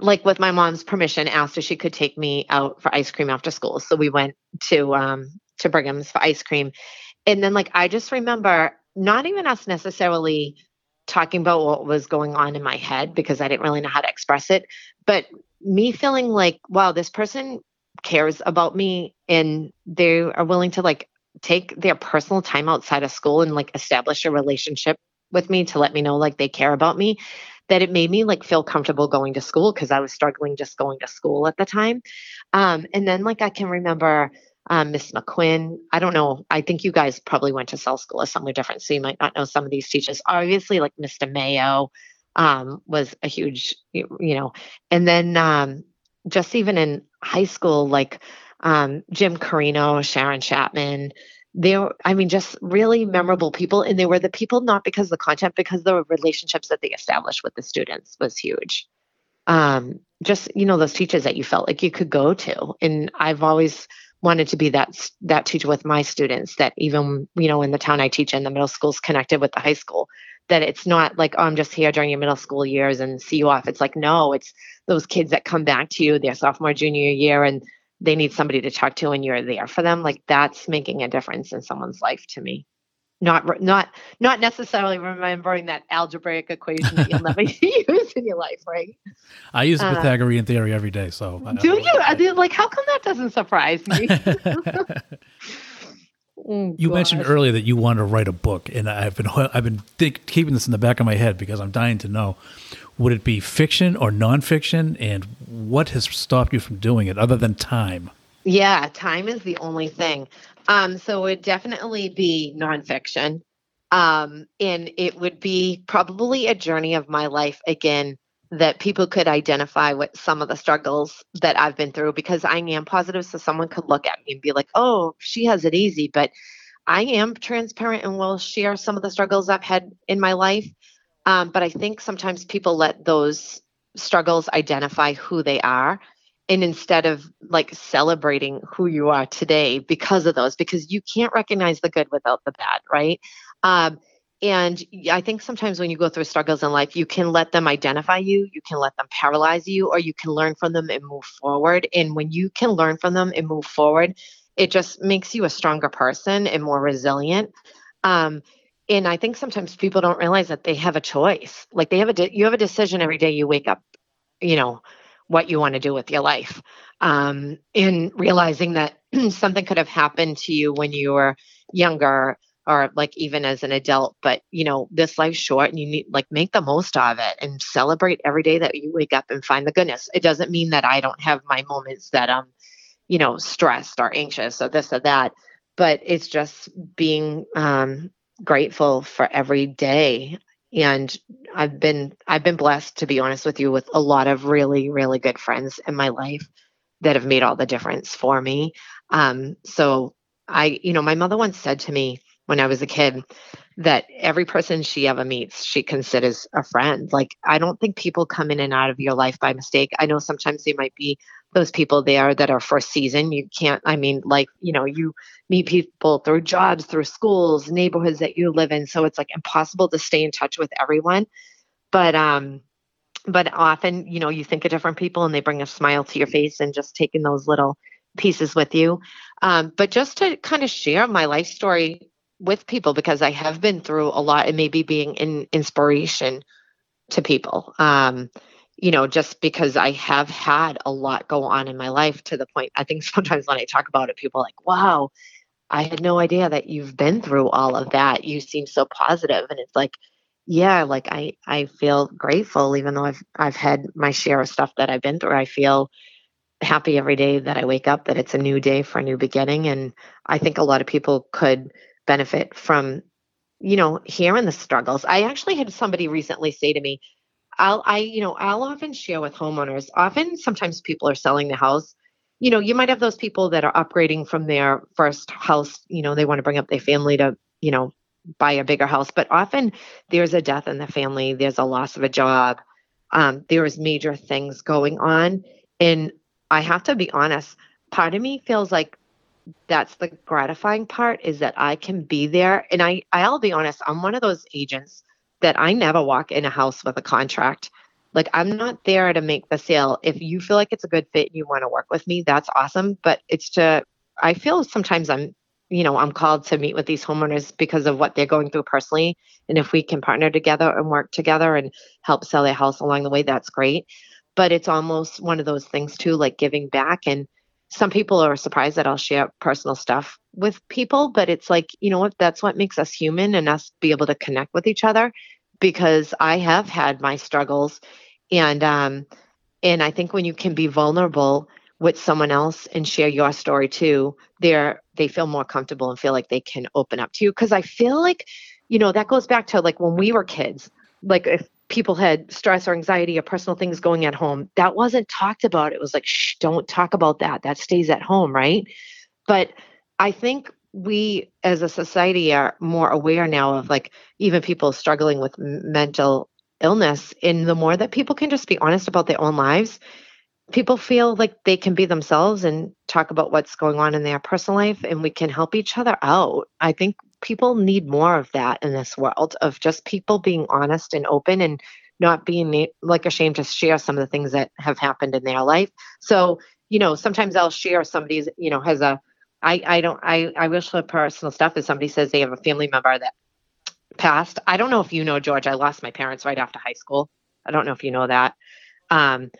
like with my mom's permission asked if she could take me out for ice cream after school. So we went to um to Brigham's for ice cream. And then like I just remember not even us necessarily talking about what was going on in my head because I didn't really know how to express it, but me feeling like wow, this person cares about me and they are willing to like take their personal time outside of school and like establish a relationship with me to let me know like they care about me that it made me like feel comfortable going to school because I was struggling just going to school at the time. Um, and then like I can remember um, Miss McQuinn. I don't know. I think you guys probably went to cell school or somewhere different, so you might not know some of these teachers. Obviously, like Mr. Mayo um, was a huge, you know, and then um, just even in high school, like um, Jim Carino, Sharon Chapman, they were, I mean, just really memorable people. And they were the people not because the content, because the relationships that they established with the students was huge. Um, just, you know, those teachers that you felt like you could go to. And I've always wanted to be that that teacher with my students that even, you know, in the town I teach in, the middle school's connected with the high school. That it's not like, oh, I'm just here during your middle school years and see you off. It's like, no, it's those kids that come back to you their sophomore, junior year and they need somebody to talk to and you're there for them. Like that's making a difference in someone's life to me. Not not not necessarily remembering that algebraic equation that you'll never use in your life right? I use Uh, Pythagorean theory every day. So do you? like how come that doesn't surprise me Oh, You mentioned earlier that you want to write a book, and I've been I've been think, keeping this in the back of my head because I'm dying to know: would it be fiction or nonfiction, and what has stopped you from doing it, other than time? Yeah, time is the only thing. Um, so it would definitely be nonfiction. Um, and it would be probably a journey of my life again, that people could identify with some of the struggles that I've been through because I am positive. So someone could look at me and be like, oh, she has it easy. But I am transparent and will share some of the struggles I've had in my life. Um, but I think sometimes people let those struggles identify who they are. And instead of like celebrating who you are today because of those, because you can't recognize the good without the bad, right? Um, and I think sometimes when you go through struggles in life, you can let them identify you, you can let them paralyze you, or you can learn from them and move forward. And when you can learn from them and move forward, it just makes you a stronger person and more resilient. Um, and I think sometimes people don't realize that they have a choice. Like they have a, de- you have a decision every day you wake up, you know, what you want to do with your life. Um, in realizing that something could have happened to you when you were younger or like even as an adult but you know this life's short and you need like make the most of it and celebrate every day that you wake up and find the goodness. It doesn't mean that i don't have my moments that i'm you know stressed or anxious or this or that but it's just being um grateful for every day. And i've been i've been blessed to be honest with you with a lot of really really good friends in my life that have made all the difference for me. Um so i you know my mother once said to me when I was a kid that every person she ever meets, she considers a friend. Like, I don't think people come in and out of your life by mistake. I know sometimes they might be those people there that are a season. You can't, I mean, like, you know, you meet people through jobs, through schools, neighborhoods that you live in. So it's like impossible to stay in touch with everyone. But, um, but often, you know, you think of different people and they bring a smile to your face and just taking those little pieces with you. Um, but just to kind of share my life story with people because I have been through a lot and maybe being an inspiration to people. Um, you know, just because I have had a lot go on in my life to the point I think sometimes when I talk about it, people are like, wow, I had no idea that you've been through all of that. You seem so positive. And it's like, yeah, like I, I feel grateful, even though I've I've had my share of stuff that I've been through. I feel happy every day that I wake up that it's a new day for a new beginning. And I think a lot of people could benefit from you know hearing the struggles. I actually had somebody recently say to me i'll i you know i'll often share with homeowners. Often sometimes people are selling the house. You know you might have those people that are upgrading from their first house you know they want to bring up their family to you know buy a bigger house. But often there's a death in the family. There's a loss of a job. Um, there's major things going on. And i have to be honest part of me feels like that's the gratifying part is that I can be there. And I, I'll be honest, I'm one of those agents that I never walk in a house with a contract. Like I'm not there to make the sale. If you feel like it's a good fit and you want to work with me, that's awesome. But it's to, I feel sometimes I'm, you know, I'm called to meet with these homeowners because of what they're going through personally. And if we can partner together and work together and help sell their house along the way, that's great. But it's almost one of those things too, like giving back and some people are surprised that I'll share personal stuff with people, but it's like, you know what, that's what makes us human and us be able to connect with each other because I have had my struggles. And um and I think when you can be vulnerable with someone else and share your story too, they're they feel more comfortable and feel like they can open up to you. Because I feel like you know that goes back to like when we were kids like if people had stress or anxiety or personal things going at home that wasn't talked about. It was like shh don't talk about that. That stays at home right? But i think we as a society are more aware now of like even people struggling with mental illness and the more that people can just be honest about their own lives people feel like they can be themselves and talk about what's going on in their personal life and we can help each other out. I think people need more of that in this world of just people being honest and open and not being like ashamed to share some of the things that have happened in their life. So, you know, sometimes I'll share somebody's, you know, has a I I don't I I wish for personal stuff if somebody says they have a family member that passed. I don't know if you know George, I lost my parents right after high school. I don't know if you know that. Um,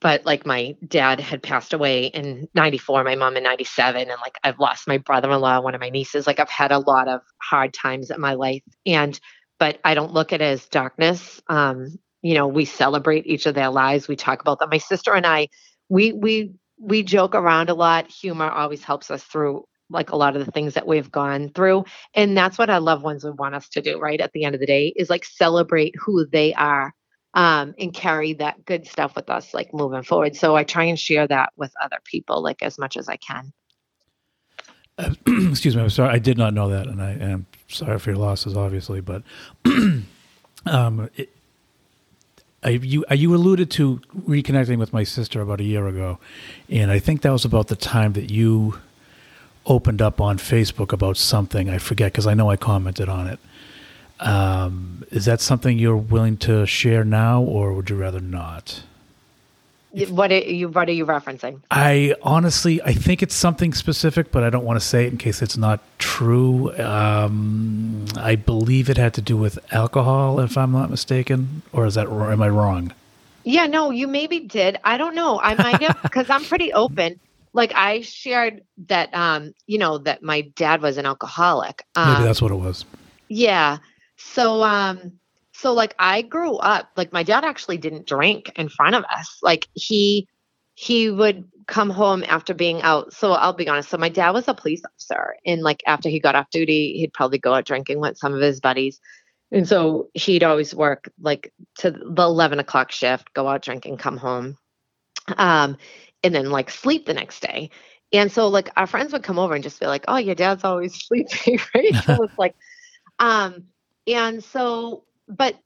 but like my dad had passed away in 94 my mom in 97 and like i've lost my brother-in-law one of my nieces. Like i've had a lot of hard times in my life and but i don't look at it as darkness. Um you know we celebrate each of their lives. We talk about them my sister and i we we we joke around a lot. Humor always helps us through like a lot of the things that we've gone through and that's what our loved ones would want us to do right at the end of the day is like celebrate who they are um, and carry that good stuff with us like moving forward. So I try and share that with other people like as much as I can. excuse me. I'm sorry. I did not know that, and I am sorry for your losses, obviously. But um, it, I, you you alluded to reconnecting with my sister about a year ago, and I think that was about the time that you opened up on Facebook about something. I forget because I know I commented on it. Um, is that something you're willing to share now, or would you rather not? What are you what are you referencing? I honestly, I think it's something specific, but I don't want to say it in case it's not true. Um, I believe it had to do with alcohol, if I'm not mistaken, or is that am I wrong? Yeah, no, you maybe did. I don't know. I might have because I'm pretty open. Like I shared that, um, you know, that my dad was an alcoholic. Um, Maybe that's what it was. Yeah. So, um, so like I grew up, like my dad actually didn't drink in front of us. Like he, he would come home after being out. So I'll be honest. So my dad was a police officer, and like after he got off duty, he'd probably go out drinking with some of his buddies. And so he'd always work like to the 11 o'clock shift, go out drinking, come home, um, and then like sleep the next day. And so like our friends would come over and just be like, "Oh, your dad's always sleeping, right?" so it's like, um, and so, but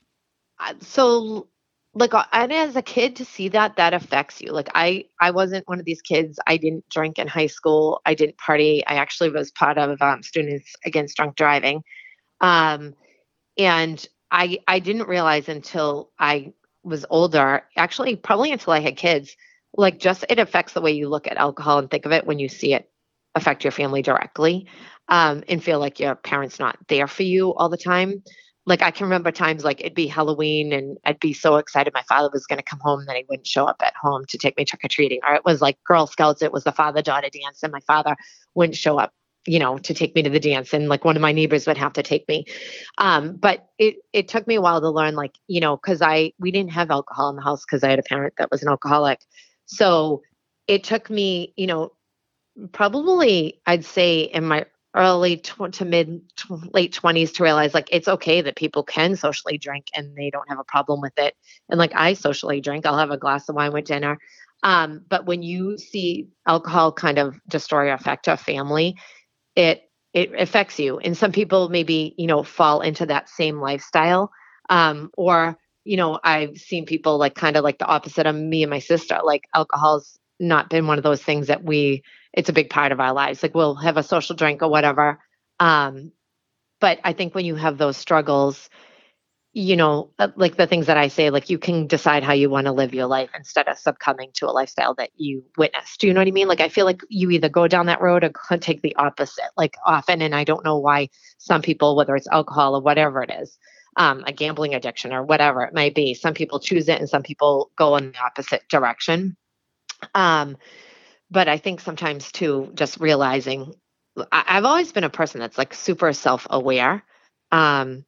uh, so like uh, and as a kid to see that that affects you. Like i i wasn't one of these kids. I didn't drink in high school. I didn't party. I actually was part of um, students against drunk driving. Um, and i i didn't realize until i was older actually probably until i had kids like just it affects the way you look at alcohol and think of it when you see it affect your family directly um, and feel like your parents not there for you all the time like I can remember times like it'd be Halloween and I'd be so excited my father was going to come home then he wouldn't show up at home to take me trick or treating. Or it was like Girl Scouts, it was the father daughter dance and my father wouldn't show up, you know, to take me to the dance and like one of my neighbors would have to take me. Um, but it it took me a while to learn like, you know, cuz I we didn't have alcohol in the house cuz I had a parent that was an alcoholic. So it took me, you know, probably I'd say in my early tw- to mid tw- late 20s to realize like it's okay that people can socially drink and they don't have a problem with it. And like i socially drink. I'll have a glass of wine with dinner. Um, but when you see alcohol kind of destroy or affect a family it it affects you. And some people maybe you know fall into that same lifestyle. Um, or you know i've seen people like kind of like the opposite of me and my sister. Like alcohol's not been one of those things that we it's a big part of our lives. Like we'll have a social drink or whatever. Um, but I think when you have those struggles, you know, uh, like the things that I say, like you can decide how you want to live your life instead of succumbing to a lifestyle that you witnessed. Do you know what I mean? Like I feel like you either go down that road or take the opposite. Like often, and I don't know why some people, whether it's alcohol or whatever it is, um, a gambling addiction or whatever it might be, some people choose it and some people go in the opposite direction. Um, but I think sometimes too, just realizing I, have always been a person that's like super self aware. Um,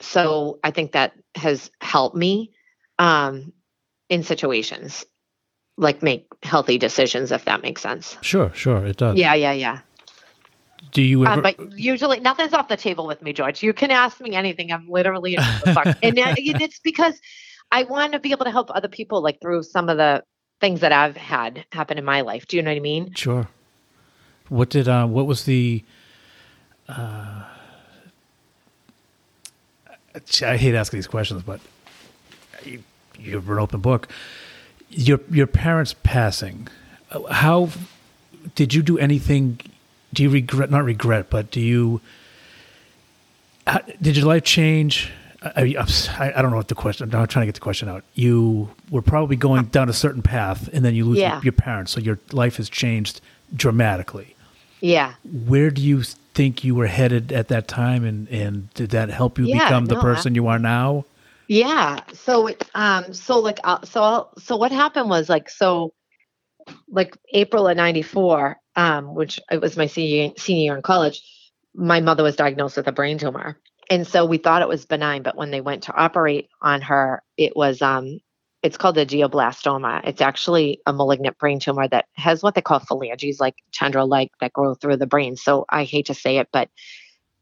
so I think that has helped me um, in situations like make healthy decisions, if that makes sense. Sure, sure, it does. Yeah, yeah, yeah. Do you ever? Um, but usually nothing's off the table with me, George. You can ask me anything. I'm literally and it's because I want to be able to help other people, like through some of the things that I've had happen in my life. Do you know what I mean? Sure. What did uh, what was the uh, I hate asking these questions, but you, you're an open book. Your your parents passing, how did you do anything? Do you regret? Not regret, but do you? How, did your life change? I, I, I don't know what the question. I'm trying to get the question out. You were probably going down a certain path, and then you lose Yeah. your, your parents, so your life has changed dramatically. Yeah. Where do you think you were headed at that time, and and did that help you Yeah, become the no, person you are now? Yeah. So, it, um, so like, uh, so, I'll, so what happened was like, so, like April of '94, um, which it was my senior senior year in college, my mother was diagnosed with a brain tumor, and so we thought it was benign, but when they went to operate on her, it was, um, it's called a glioblastoma. It's actually a malignant brain tumor that has what they call phalanges, like tendril-like that grow through the brain. So I hate to say it, but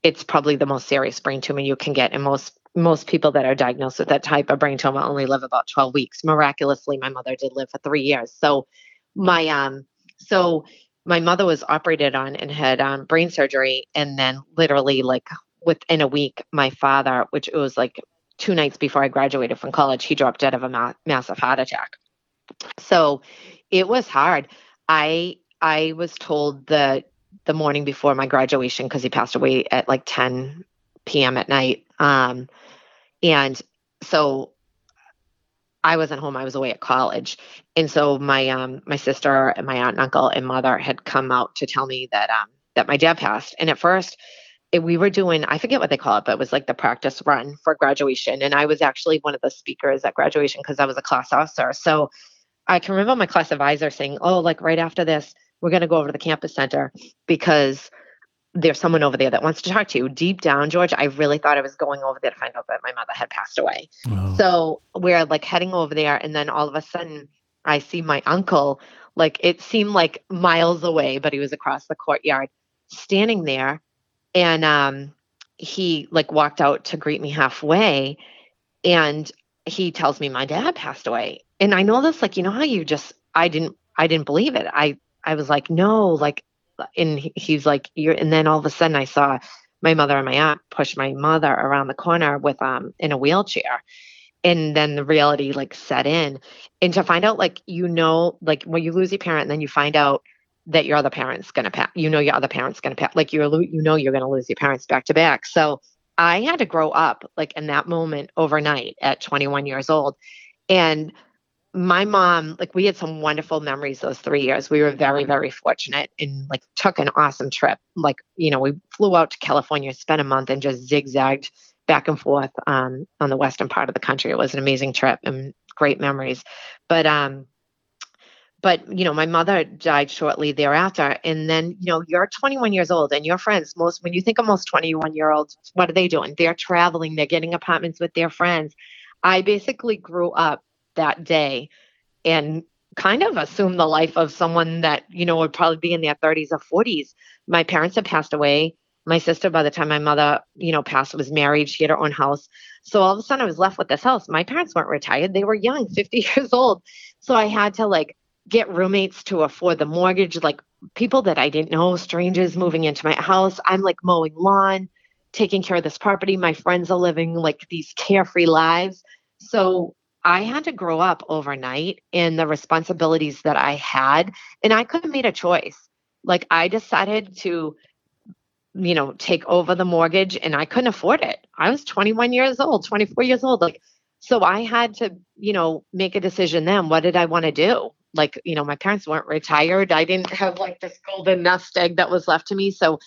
it's probably the most serious brain tumor you can get, and most most people that are diagnosed with that type of brain tumor only live about 12 weeks. Miraculously, my mother did live for three years. So my um so my mother was operated on and had um, brain surgery and then literally like within a week my father which it was like two nights before i graduated from college he dropped dead of a ma- massive heart attack so it was hard i i was told the the morning before my graduation because he passed away at like 10 p.m at night um and so I wasn't home. I was away at college, and so my um my sister and my aunt and uncle and mother had come out to tell me that um that my dad passed. And at first, we were doing I forget what they call it, but it was like the practice run for graduation, and I was actually one of the speakers at graduation because I was a class officer. So I can remember my class advisor saying, "Oh, like right after this, we're going to go over to the campus center because." there's someone over there that wants to talk to you. Deep down, George, I really thought I was going over there to find out that my mother had passed away. Wow. So we're like heading over there, and then all of a sudden, I see my uncle. Like it seemed like miles away, but he was across the courtyard, standing there, and um, he like walked out to greet me halfway, and he tells me my dad passed away. And I know this, like you know how you just I didn't I didn't believe it. I I was like, no, like and he- he's like you're and then all of a sudden i saw my mother and my aunt push my mother around the corner with um in a wheelchair and then the reality like set in and to find out like you know like when you lose your parent and then you find out that your other parent's gonna pass you know your other parent's gonna pass like you're lo- you know you're gonna lose your parents back to back so i had to grow up like in that moment overnight at 21 years old and my mom, like we had some wonderful memories those three years. We were very, very fortunate and like took an awesome trip. Like, you know, we flew out to California, spent a month and just zigzagged back and forth um, on the western part of the country. It was an amazing trip and great memories. But um but you know, my mother died shortly thereafter. And then, you know, you're 21 years old and your friends, most when you think of most 21 year olds, what are they doing? They're traveling, they're getting apartments with their friends. I basically grew up that day and kind of assumed the life of someone that you know would probably be in their 30s or 40s my parents had passed away my sister by the time my mother you know passed was married she had her own house so all of a sudden i was left with this house my parents weren't retired they were young 50 years old so i had to like get roommates to afford the mortgage like people that i didn't know strangers moving into my house i'm like mowing lawn taking care of this property my friends are living like these carefree lives so I had to grow up overnight in the responsibilities that I had, and I could have made a choice. Like I decided to, you know, take over the mortgage, and I couldn't afford it. I was 21 years old, 24 years old. Like, so I had to, you know, make a decision then. What did I want to do? Like, you know, my parents weren't retired. I didn't have like this golden nest egg that was left to me. So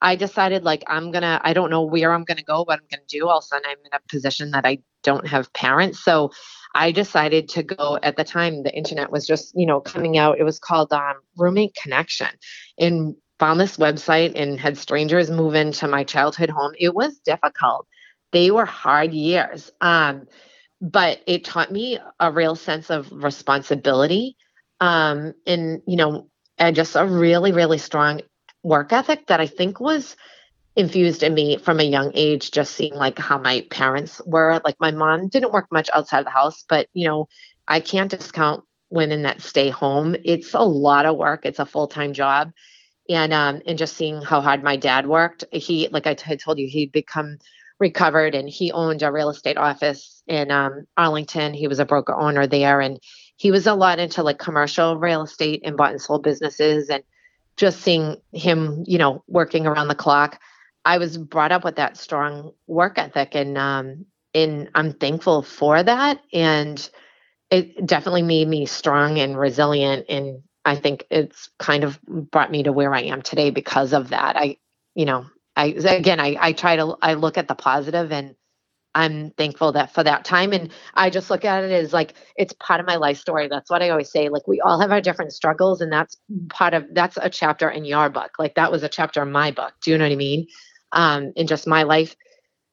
I decided like I'm gonna I don't know where I'm gonna go, what I'm gonna do. All of a sudden I'm in a position that I don't have parents. So I decided to go at the time the internet was just, you know, coming out. It was called um, Roommate Connection. And found this website and had strangers move into my childhood home. It was difficult. They were hard years. Um, but it taught me a real sense of responsibility um, and, you know, and just a really, really strong work ethic that I think was infused in me from a young age just seeing like how my parents were. Like my mom didn't work much outside of the house but you know i can't discount women that stay home. It's a lot of work. It's a full-time job. And um and just seeing how hard my dad worked he like i told you he'd become recovered and he owned a real estate office in um arlington. He was a broker owner there and he was a lot into like commercial real estate and bought and sold businesses and just seeing him you know working around the clock I was brought up with that strong work ethic, and um, and I'm thankful for that. And it definitely made me strong and resilient. And I think it's kind of brought me to where I am today because of that. I, you know, I again, I I try to I look at the positive and. I'm thankful that for that time. And I just look at it as like it's part of my life story. That's what I always say. Like we all have our different struggles, and that's part of that's a chapter in your book. Like that was a chapter in my book. Do you know what I mean? um, in just my life.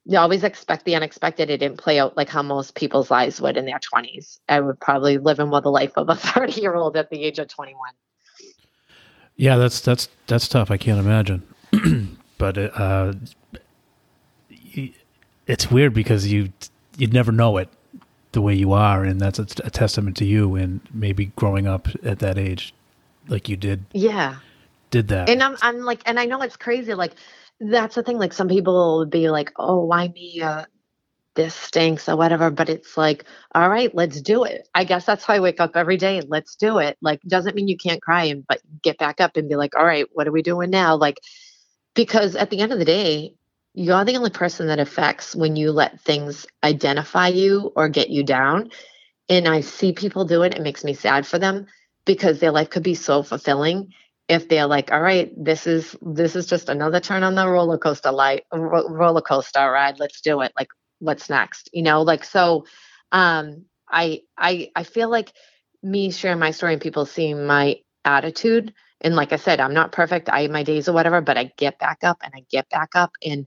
You always expect the unexpected. It didn't play out like how most people's lives would in their 20s. I would probably live in more the life of a 30 year old at the age of 21. Yeah, that's that's that's tough. I can't imagine. but uh, it's weird because you you'd never know it the way you are, and that's a, a testament to you and maybe growing up at that age, like you did Yeah. did that. And I'm I'm like and I know it's crazy like that's the thing like some people would be like, "Oh, why me uh this stinks or whatever," but it's like, "All right, let's do it." I guess that's how I wake up every day. Let's do it. Like doesn't mean you can't cry and but get back up and be like, "All right, what are we doing now?" Like because at the end of the day, you're the only person that affects when you let things identify you or get you down. And I see people do it, it makes me sad for them because their life could be so fulfilling if they're like, all right, this is this is just another turn on the roller coaster light ro- roller coaster ride. Let's do it. Like, what's next? You know, like so. Um, I I I feel like me sharing my story and people seeing my attitude and like I said, I'm not perfect. I my days or whatever, but I get back up and I get back up and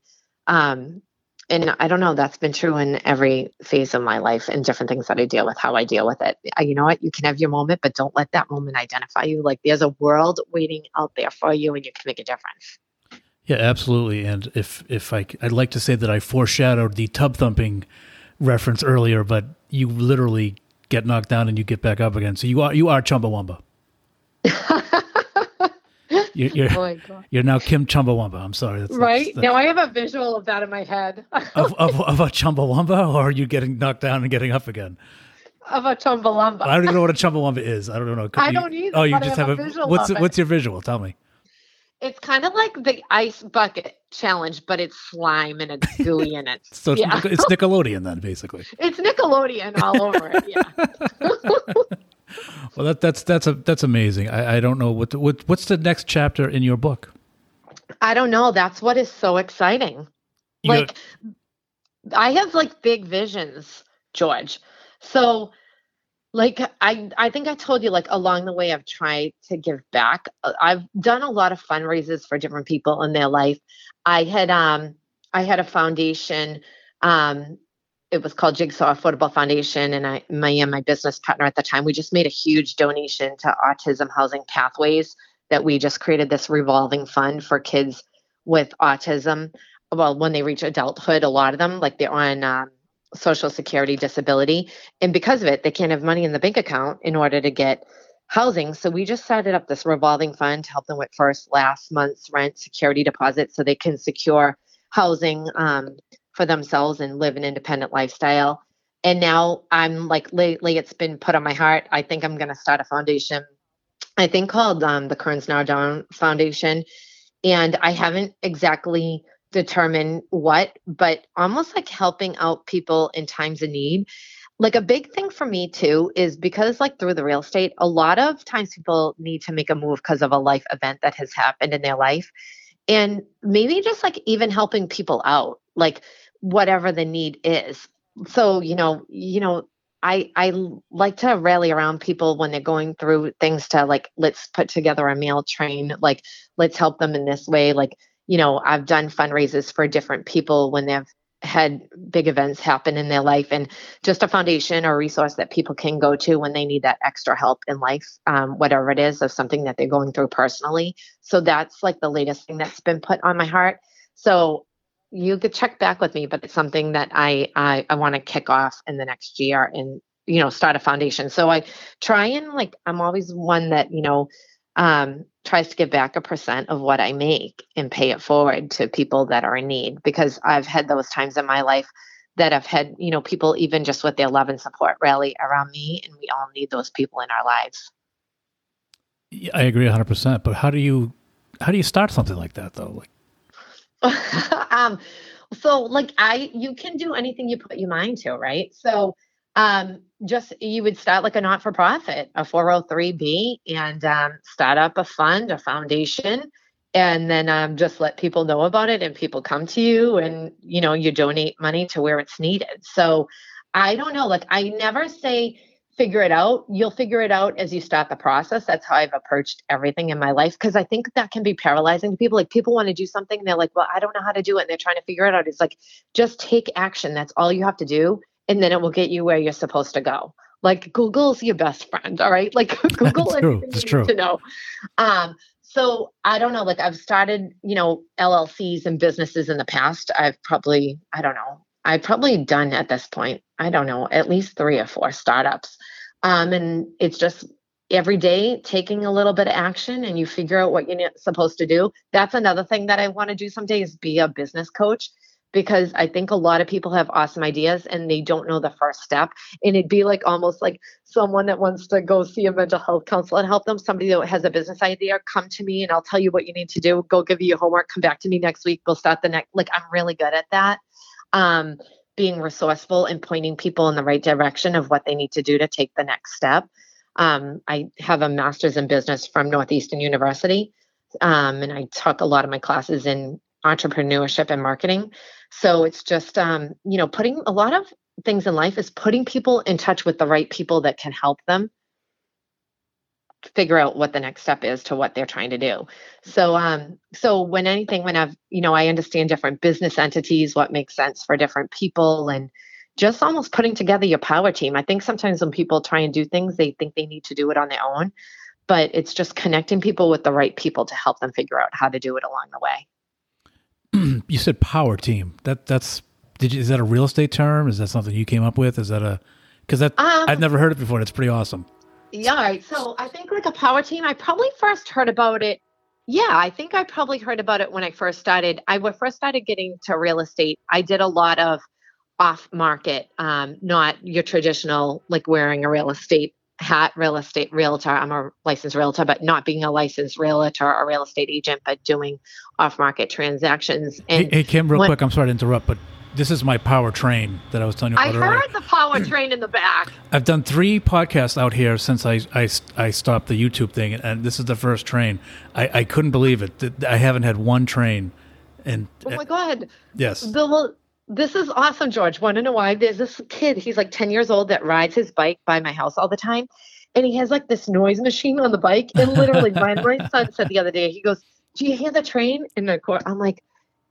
um and I don't know, that's been true in every phase of my life and different things that I deal with, how I deal with it. You know what? You can have your moment, but don't let that moment identify you. Like there's a world waiting out there for you and you can make a difference. Yeah, absolutely. And if if I, I'd like to say that I foreshadowed the tub thumping reference earlier, but you literally get knocked down and you get back up again. So you are you are Chumbawamba. You're you're, Oh my God. you're now Kim Chumbawamba. I'm sorry. That's, Right? That's, Now I have a visual of that in my head of, of of a Chumbawamba, or are you getting knocked down and getting up again? of a chumbalumba. I don't even know what a Chumbawamba is. I don't know. I You- don't either, Oh, you just have have a visual what's of what's your visual? Tell me. It's kind of like the ice bucket challenge, but it's slime and it's gooey and it's So it's, yeah. it's Nickelodeon then, basically. It's Nickelodeon all over it. Yeah. Well, that, that's that's a that's amazing. I, I don't know what the, what what's the next chapter in your book. I don't know. That's what is so exciting. You like I have like big visions, George. So like I I think I told you like along the way I've tried to give back. Uh, I've done a lot of fundraisers for different people in their life. I had um I had a foundation um it was called Jigsaw Affordable Foundation and I my and my business partner at the time we just made a huge donation to Autism Housing Pathways that we just created this revolving fund for kids with autism. Well when they reach adulthood a lot of them like they're on um, social security disability and because of it they can't have money in the bank account in order to get housing. So we just started up this revolving fund to help them with first last month's rent security deposit so they can secure housing um, for themselves and live an independent lifestyle and now i'm like lately it's been put on my heart i think i'm to start a foundation i think called um, the kearns nardone foundation and I haven't exactly determined what, but almost like helping out people in times of need. Like a big thing for me too is because like through the real estate, a lot of times people need to make a move because of a life event that has happened in their life. And maybe just like even helping people out, like whatever the need is. So, you know, you know, I I like to rally around people when they're going through things to like let's put together a meal train, like let's help them in this way. Like, you know, I've done fundraisers for different people when they've had big events happen in their life and just a foundation or resource that people can go to when they need that extra help in life, um, whatever it is of something that they're going through personally. So that's like the latest thing that's been put on my heart. So you could check back with me, but it's something that I I, I want to kick off in the next year and you know start a foundation. So I try and like I'm always one that you know um, tries to give back a percent of what I make and pay it forward to people that are in need because I've had those times in my life that I've had you know people even just with their love and support rally around me, and we all need those people in our lives. Yeah, I agree 100. percent But how do you how do you start something like that though? Like, um so like i you can do anything you put your mind to right? So um just you would start like a not-for-profit a 403b and um, start up a fund a foundation and then um, just let people know about it and people come to you and you know you donate money to where it's needed. So i don't know like i never say figure it out. You'll figure it out as you start the process. That's how i've approached everything in my life because i think that can be paralyzing to people. Like people want to do something and they're like well i don't know how to do it and they're trying to figure it out. It's like just take action. That's all you have to do and then it will get you where you're supposed to go. Like google's your best friend all right? Like google It's true, it's true. to know. Um so i don't know. Like i've started you know llcs and businesses in the past. I've probably i don't know I've probably done at this point, I don't know, at least three or four startups. Um, and it's just every day taking a little bit of action and you figure out what you're supposed to do. That's another thing that I want to do someday is be a business coach because I think a lot of people have awesome ideas and they don't know the first step. And it'd be like almost like someone that wants to go see a mental health counselor and help them, somebody that has a business idea, come to me and I'll tell you what you need to do. Go give you your homework, come back to me next week. We'll start the next. Like, I'm really good at that. Um, being resourceful and pointing people in the right direction of what they need to do to take the next step. Um, I have a master's in business from Northeastern University, um, and I took a lot of my classes in entrepreneurship and marketing. So it's just, um, you know, putting a lot of things in life is putting people in touch with the right people that can help them figure out what the next step is to what they're trying to do. So um so when anything when I've you know I understand different business entities what makes sense for different people and just almost putting together your power team. I think sometimes when people try and do things they think they need to do it on their own, but it's just connecting people with the right people to help them figure out how to do it along the way. you said power team. That that's did you, is that a real estate term? Is that something you came up with? Is that a because that Um, I've never heard it before. It's pretty awesome. Yeah, right. So I think like a power team, I probably first heard about it. Yeah, I think I probably heard about it when I first started. I wa- first started getting to real estate. I did a lot of off market, um, not your traditional like wearing a real estate hat, real estate realtor. I'm a licensed realtor, but not being a licensed realtor or real estate agent, but doing off market transactions. Hey, And hey Kim, real when- quick. I'm sorry to interrupt, but this is my power train that I was telling you I about earlier. heard the power train in the back. I've done three podcasts out here since I, I, I stopped the YouTube thing, and this is the first train. I, I couldn't believe it. I haven't had one train, and Oh my eh, God. yes, well, this is awesome, George. Want to know why? There's this kid, he's like 10 years old, that rides his bike by my house all the time. And he has like this noise machine on the bike. And literally, my, my son said the other day, he goes, Do you hear the train in the court? I'm like,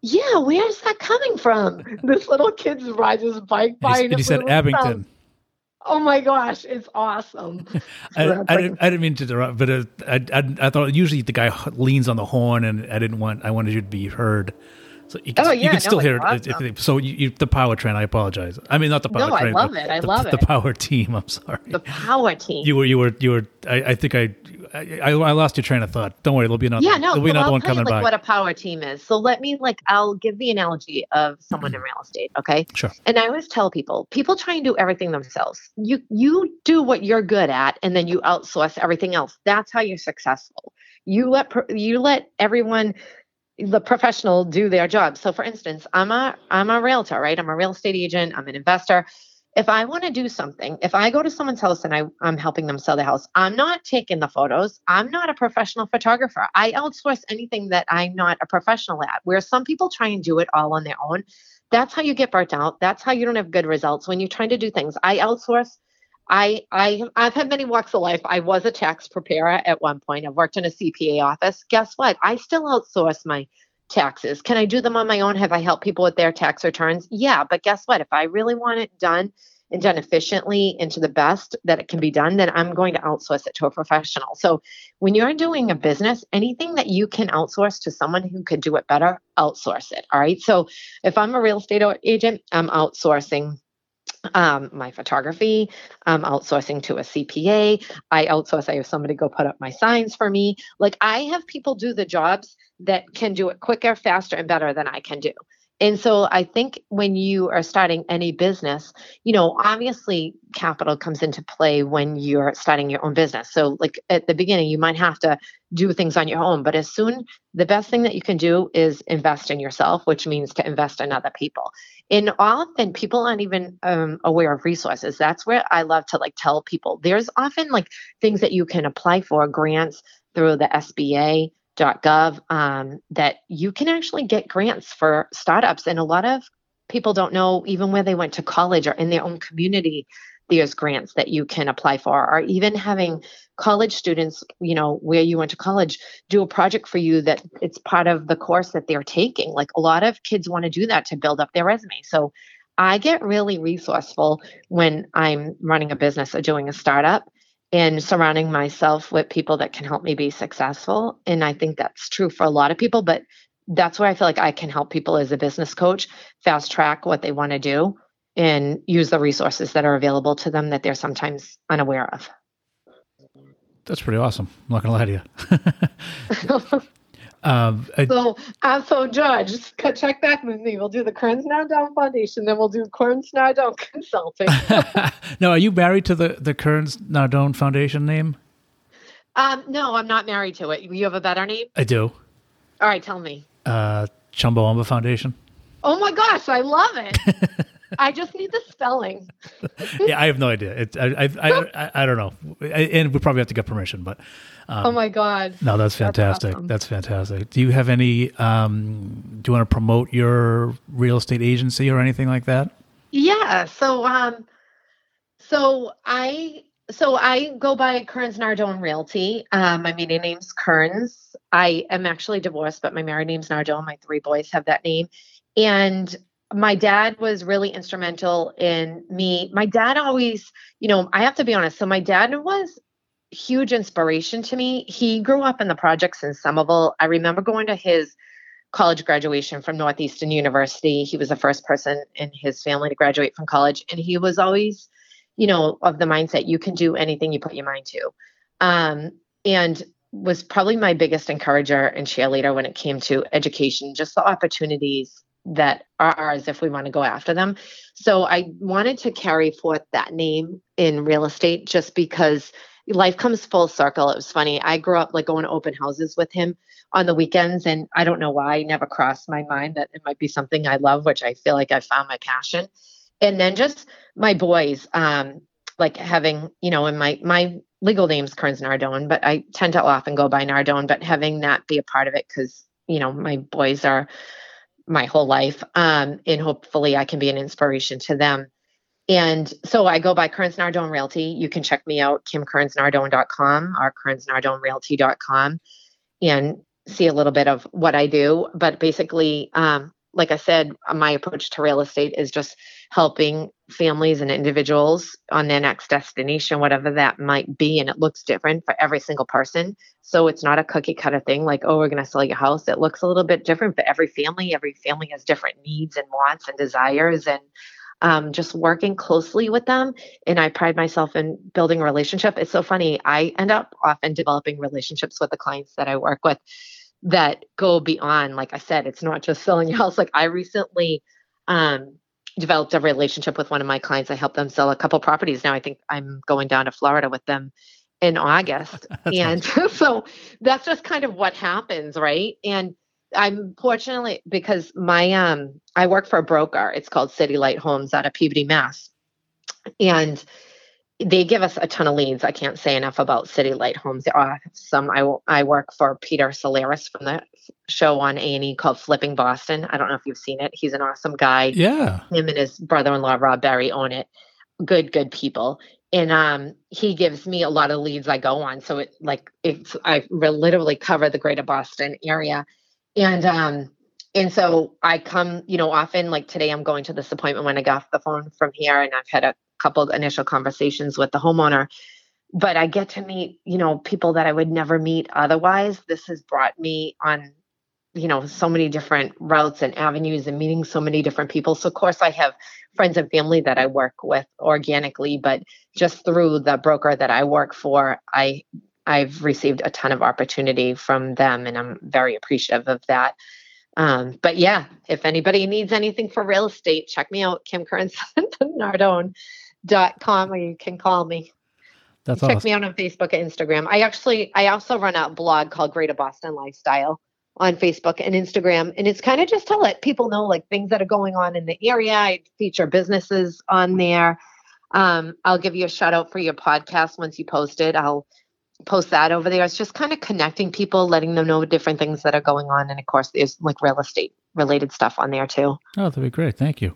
Yeah, where's that coming from? This little kid rides his bike by. and he, and he said Abington. Oh my gosh, it's awesome. I, So I, didn't, I didn't mean to interrupt, but uh, I, I, I thought usually the guy leans on the horn, and I didn't want I wanted you to be heard. So you can, Oh, you can no, still hear it's it. So you, you, the power train. I apologize. I mean, not the power No, I train. love it. I the- love the it. The power team. I'm sorry. the power team. you were you were you were. I, I think I, I I lost your train of thought. Don't worry, there'll be another. Yeah, no, there'll be so another I'll one tell you coming like back. what a power team is. So let me like I'll give the analogy of someone in mm-hmm. real estate, okay? Sure. And I always tell people, people try and do everything themselves. You you do what you're good at and then you outsource everything else. That's how you're successful. You let you let everyone the professional do their job. So for instance, I'm a I'm a realtor, right? I'm a real estate agent, I'm an investor. If I want to do something, if I go to someone's house and I, I'm helping them sell the house, I'm not taking the photos. I'm not a professional photographer. I outsource anything that I'm not a professional at. Where some people try and do it all on their own. That's how you get burnt out. That's how you don't have good results when you're trying to do things. I outsource. I I I've had many walks of life. I was a tax preparer at one point. I've worked in a CPA office. Guess what? I still outsource my taxes. Can I do them on my own? Have I helped people with their tax returns? Yeah, but guess what? If I really want it done and done efficiently and to the best that it can be done, then I'm going to outsource it to a professional. So when you're doing a business, anything that you can outsource to someone who could do it better, outsource it. All right. So if I'm a real estate agent, I'm outsourcing um, my photography. I'm outsourcing to a CPA. I outsource. I have somebody go put up my signs for me. Like I have people do the jobs that can do it quicker, faster, and better than I can do. And so I think when you are starting any business, you know, obviously capital comes into play when you're starting your own business. So like at the beginning, you might have to do things on your own, but as soon the best thing that you can do is invest in yourself, which means to invest in other people. And often people aren't even um, aware of resources. That's where I love to like tell people there's often like things that you can apply for grants through the SBA gov um, that you can actually get grants for startups. And a lot of people don't know even where they went to college or in their own community there's grants that you can apply for. Or even having college students you know where you went to college do a project for you that it's part of the course that they're taking. Like a lot of kids want to do that to build up their resume. So i get really resourceful when i'm running a business or doing a startup and surrounding myself with people that can help me be successful. And I think that's true for a lot of people, but that's where I feel like I can help people as a business coach fast track what they want to do and use the resources that are available to them that they're sometimes unaware of. That's pretty awesome. I'm not gonna lie to you. um, I- So, uh, so George, just check back with me. We'll do the Kearns Nardone Foundation, then we'll do Kearns Nardone Consulting. no, are you married to the the Kearns Nardone Foundation name? um, no, I'm not married to it. You have a better name? I do. All right, tell me. Uh, Chumbawamba Foundation. Oh my gosh, I love it. I just need the spelling. yeah, I have no idea. It, I, I, I, I, don't know, and we probably have to get permission. But oh my god. no, that's fantastic. awesome. That's fantastic. Do you have any? Um, do you want to promote your real estate agency or anything like that? Yeah. So um so I so I go by Kearns Nardone Realty. Um my maiden name's Kearns. I am actually divorced, but my married name's Nardone. My three boys have that name. And my dad was really instrumental in me. My dad always, you know, I have to be honest. So my dad was huge inspiration to me. He grew up in the projects in Somerville. I remember going to his college graduation from Northeastern University. He was the first person in his family to graduate from college. And he was always, you know, of the mindset you can do anything you put your mind to. Um, and was probably my biggest encourager and cheerleader when it came to education, just the opportunities that are ours if we want to go after them. So I wanted to carry forth that name in real estate just because life comes full circle. It was funny. I grew up like going to open houses with him on the weekends and I don't know why never crossed my mind that it might be something I love, which I feel like I found my passion. And then just my boys, um, like having, you know, in my my legal name's Kearns Nardone, but I tend to often go by Nardone, but having that be a part of it because, you know, my boys are my whole life. Um, and hopefully I can be an inspiration to them. And so I go by Kearns Nardone Realty. You can check me out, kimkearnsnardone.com or kearnsnardonerealty.com and see a little bit of what I do. But basically, um, like I said, my approach to real estate is just helping families and individuals on their next destination, whatever that might be. And it looks different for every single person. So it's not a cookie cutter thing like, oh, we're going to sell your house. It looks a little bit different for every family. Every family has different needs and wants and desires. And um, just working closely with them. And I pride myself in building a relationship. It's so funny. I end up often developing relationships with the clients that I work with that go beyond, like I said, it's not just selling your house. Like I recently um, developed a relationship with one of my clients. I helped them sell a couple properties. Now I think I'm going down to Florida with them in August. and so that's just kind of what happens, right? And I'm fortunately because my um I work for a broker. It's called City Light Homes out of Peabody, Mass. And they give us a ton of leads. I can't say enough about City Light Homes. There are some I I work for Peter Souliotis from the show on A&E called Flipping Boston. I don't know if you've seen it. He's an awesome guy. Yeah. Him and his brother-in-law Rob Berry own it. Good, good people. And um, he gives me a lot of leads I go on. So it like it's I literally cover the greater Boston area. And um, and so I come, you know, often like today I'm going to this appointment when I got off the phone from here and I've had a couple initial conversations with the homeowner. But I get to meet, you know, people that I would never meet otherwise. This has brought me on, you know, so many different routes and avenues and meeting so many different people. So of course I have friends and family that I work with organically, but just through the broker that I work for, I I've received a ton of opportunity from them and I'm very appreciative of that. Um, but yeah, if anybody needs anything for real estate, check me out, Kim Nardone.com, or you can call me. That's check awesome. me out on Facebook and Instagram. I actually, I also run a blog called Greater Boston Lifestyle on Facebook and Instagram. And it's kind of just to let people know like things that are going on in the area. I feature businesses on there. Um, I'll give you a shout out for your podcast once you post it. I'll post that over there. It's just kind of connecting people, letting them know different things that are going on. And of course, there's like real estate related stuff on there too. Oh, that'd be great. Thank you.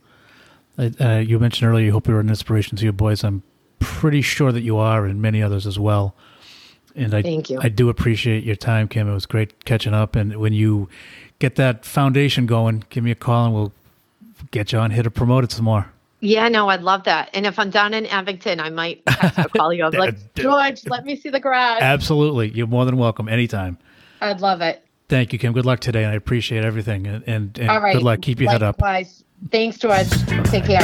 Uh, you mentioned earlier you hope you're an inspiration to your boys. I'm pretty sure that you are, and many others as well. And I, Thank you. I do appreciate your time, Kim. It was great catching up. And when you get that foundation going, give me a call and we'll get you on here to promote it some more. Yeah, no, I'd love that. And if I'm down in Abington, I might text or call you. I'm like, George, let me see the garage. Absolutely. You're more than welcome anytime. I'd love it. Thank you, Kim. Good luck today, and I appreciate everything. And, and, and All right. good luck. Keep your head up. Thanks, George. Take care.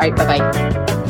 All right. Bye bye.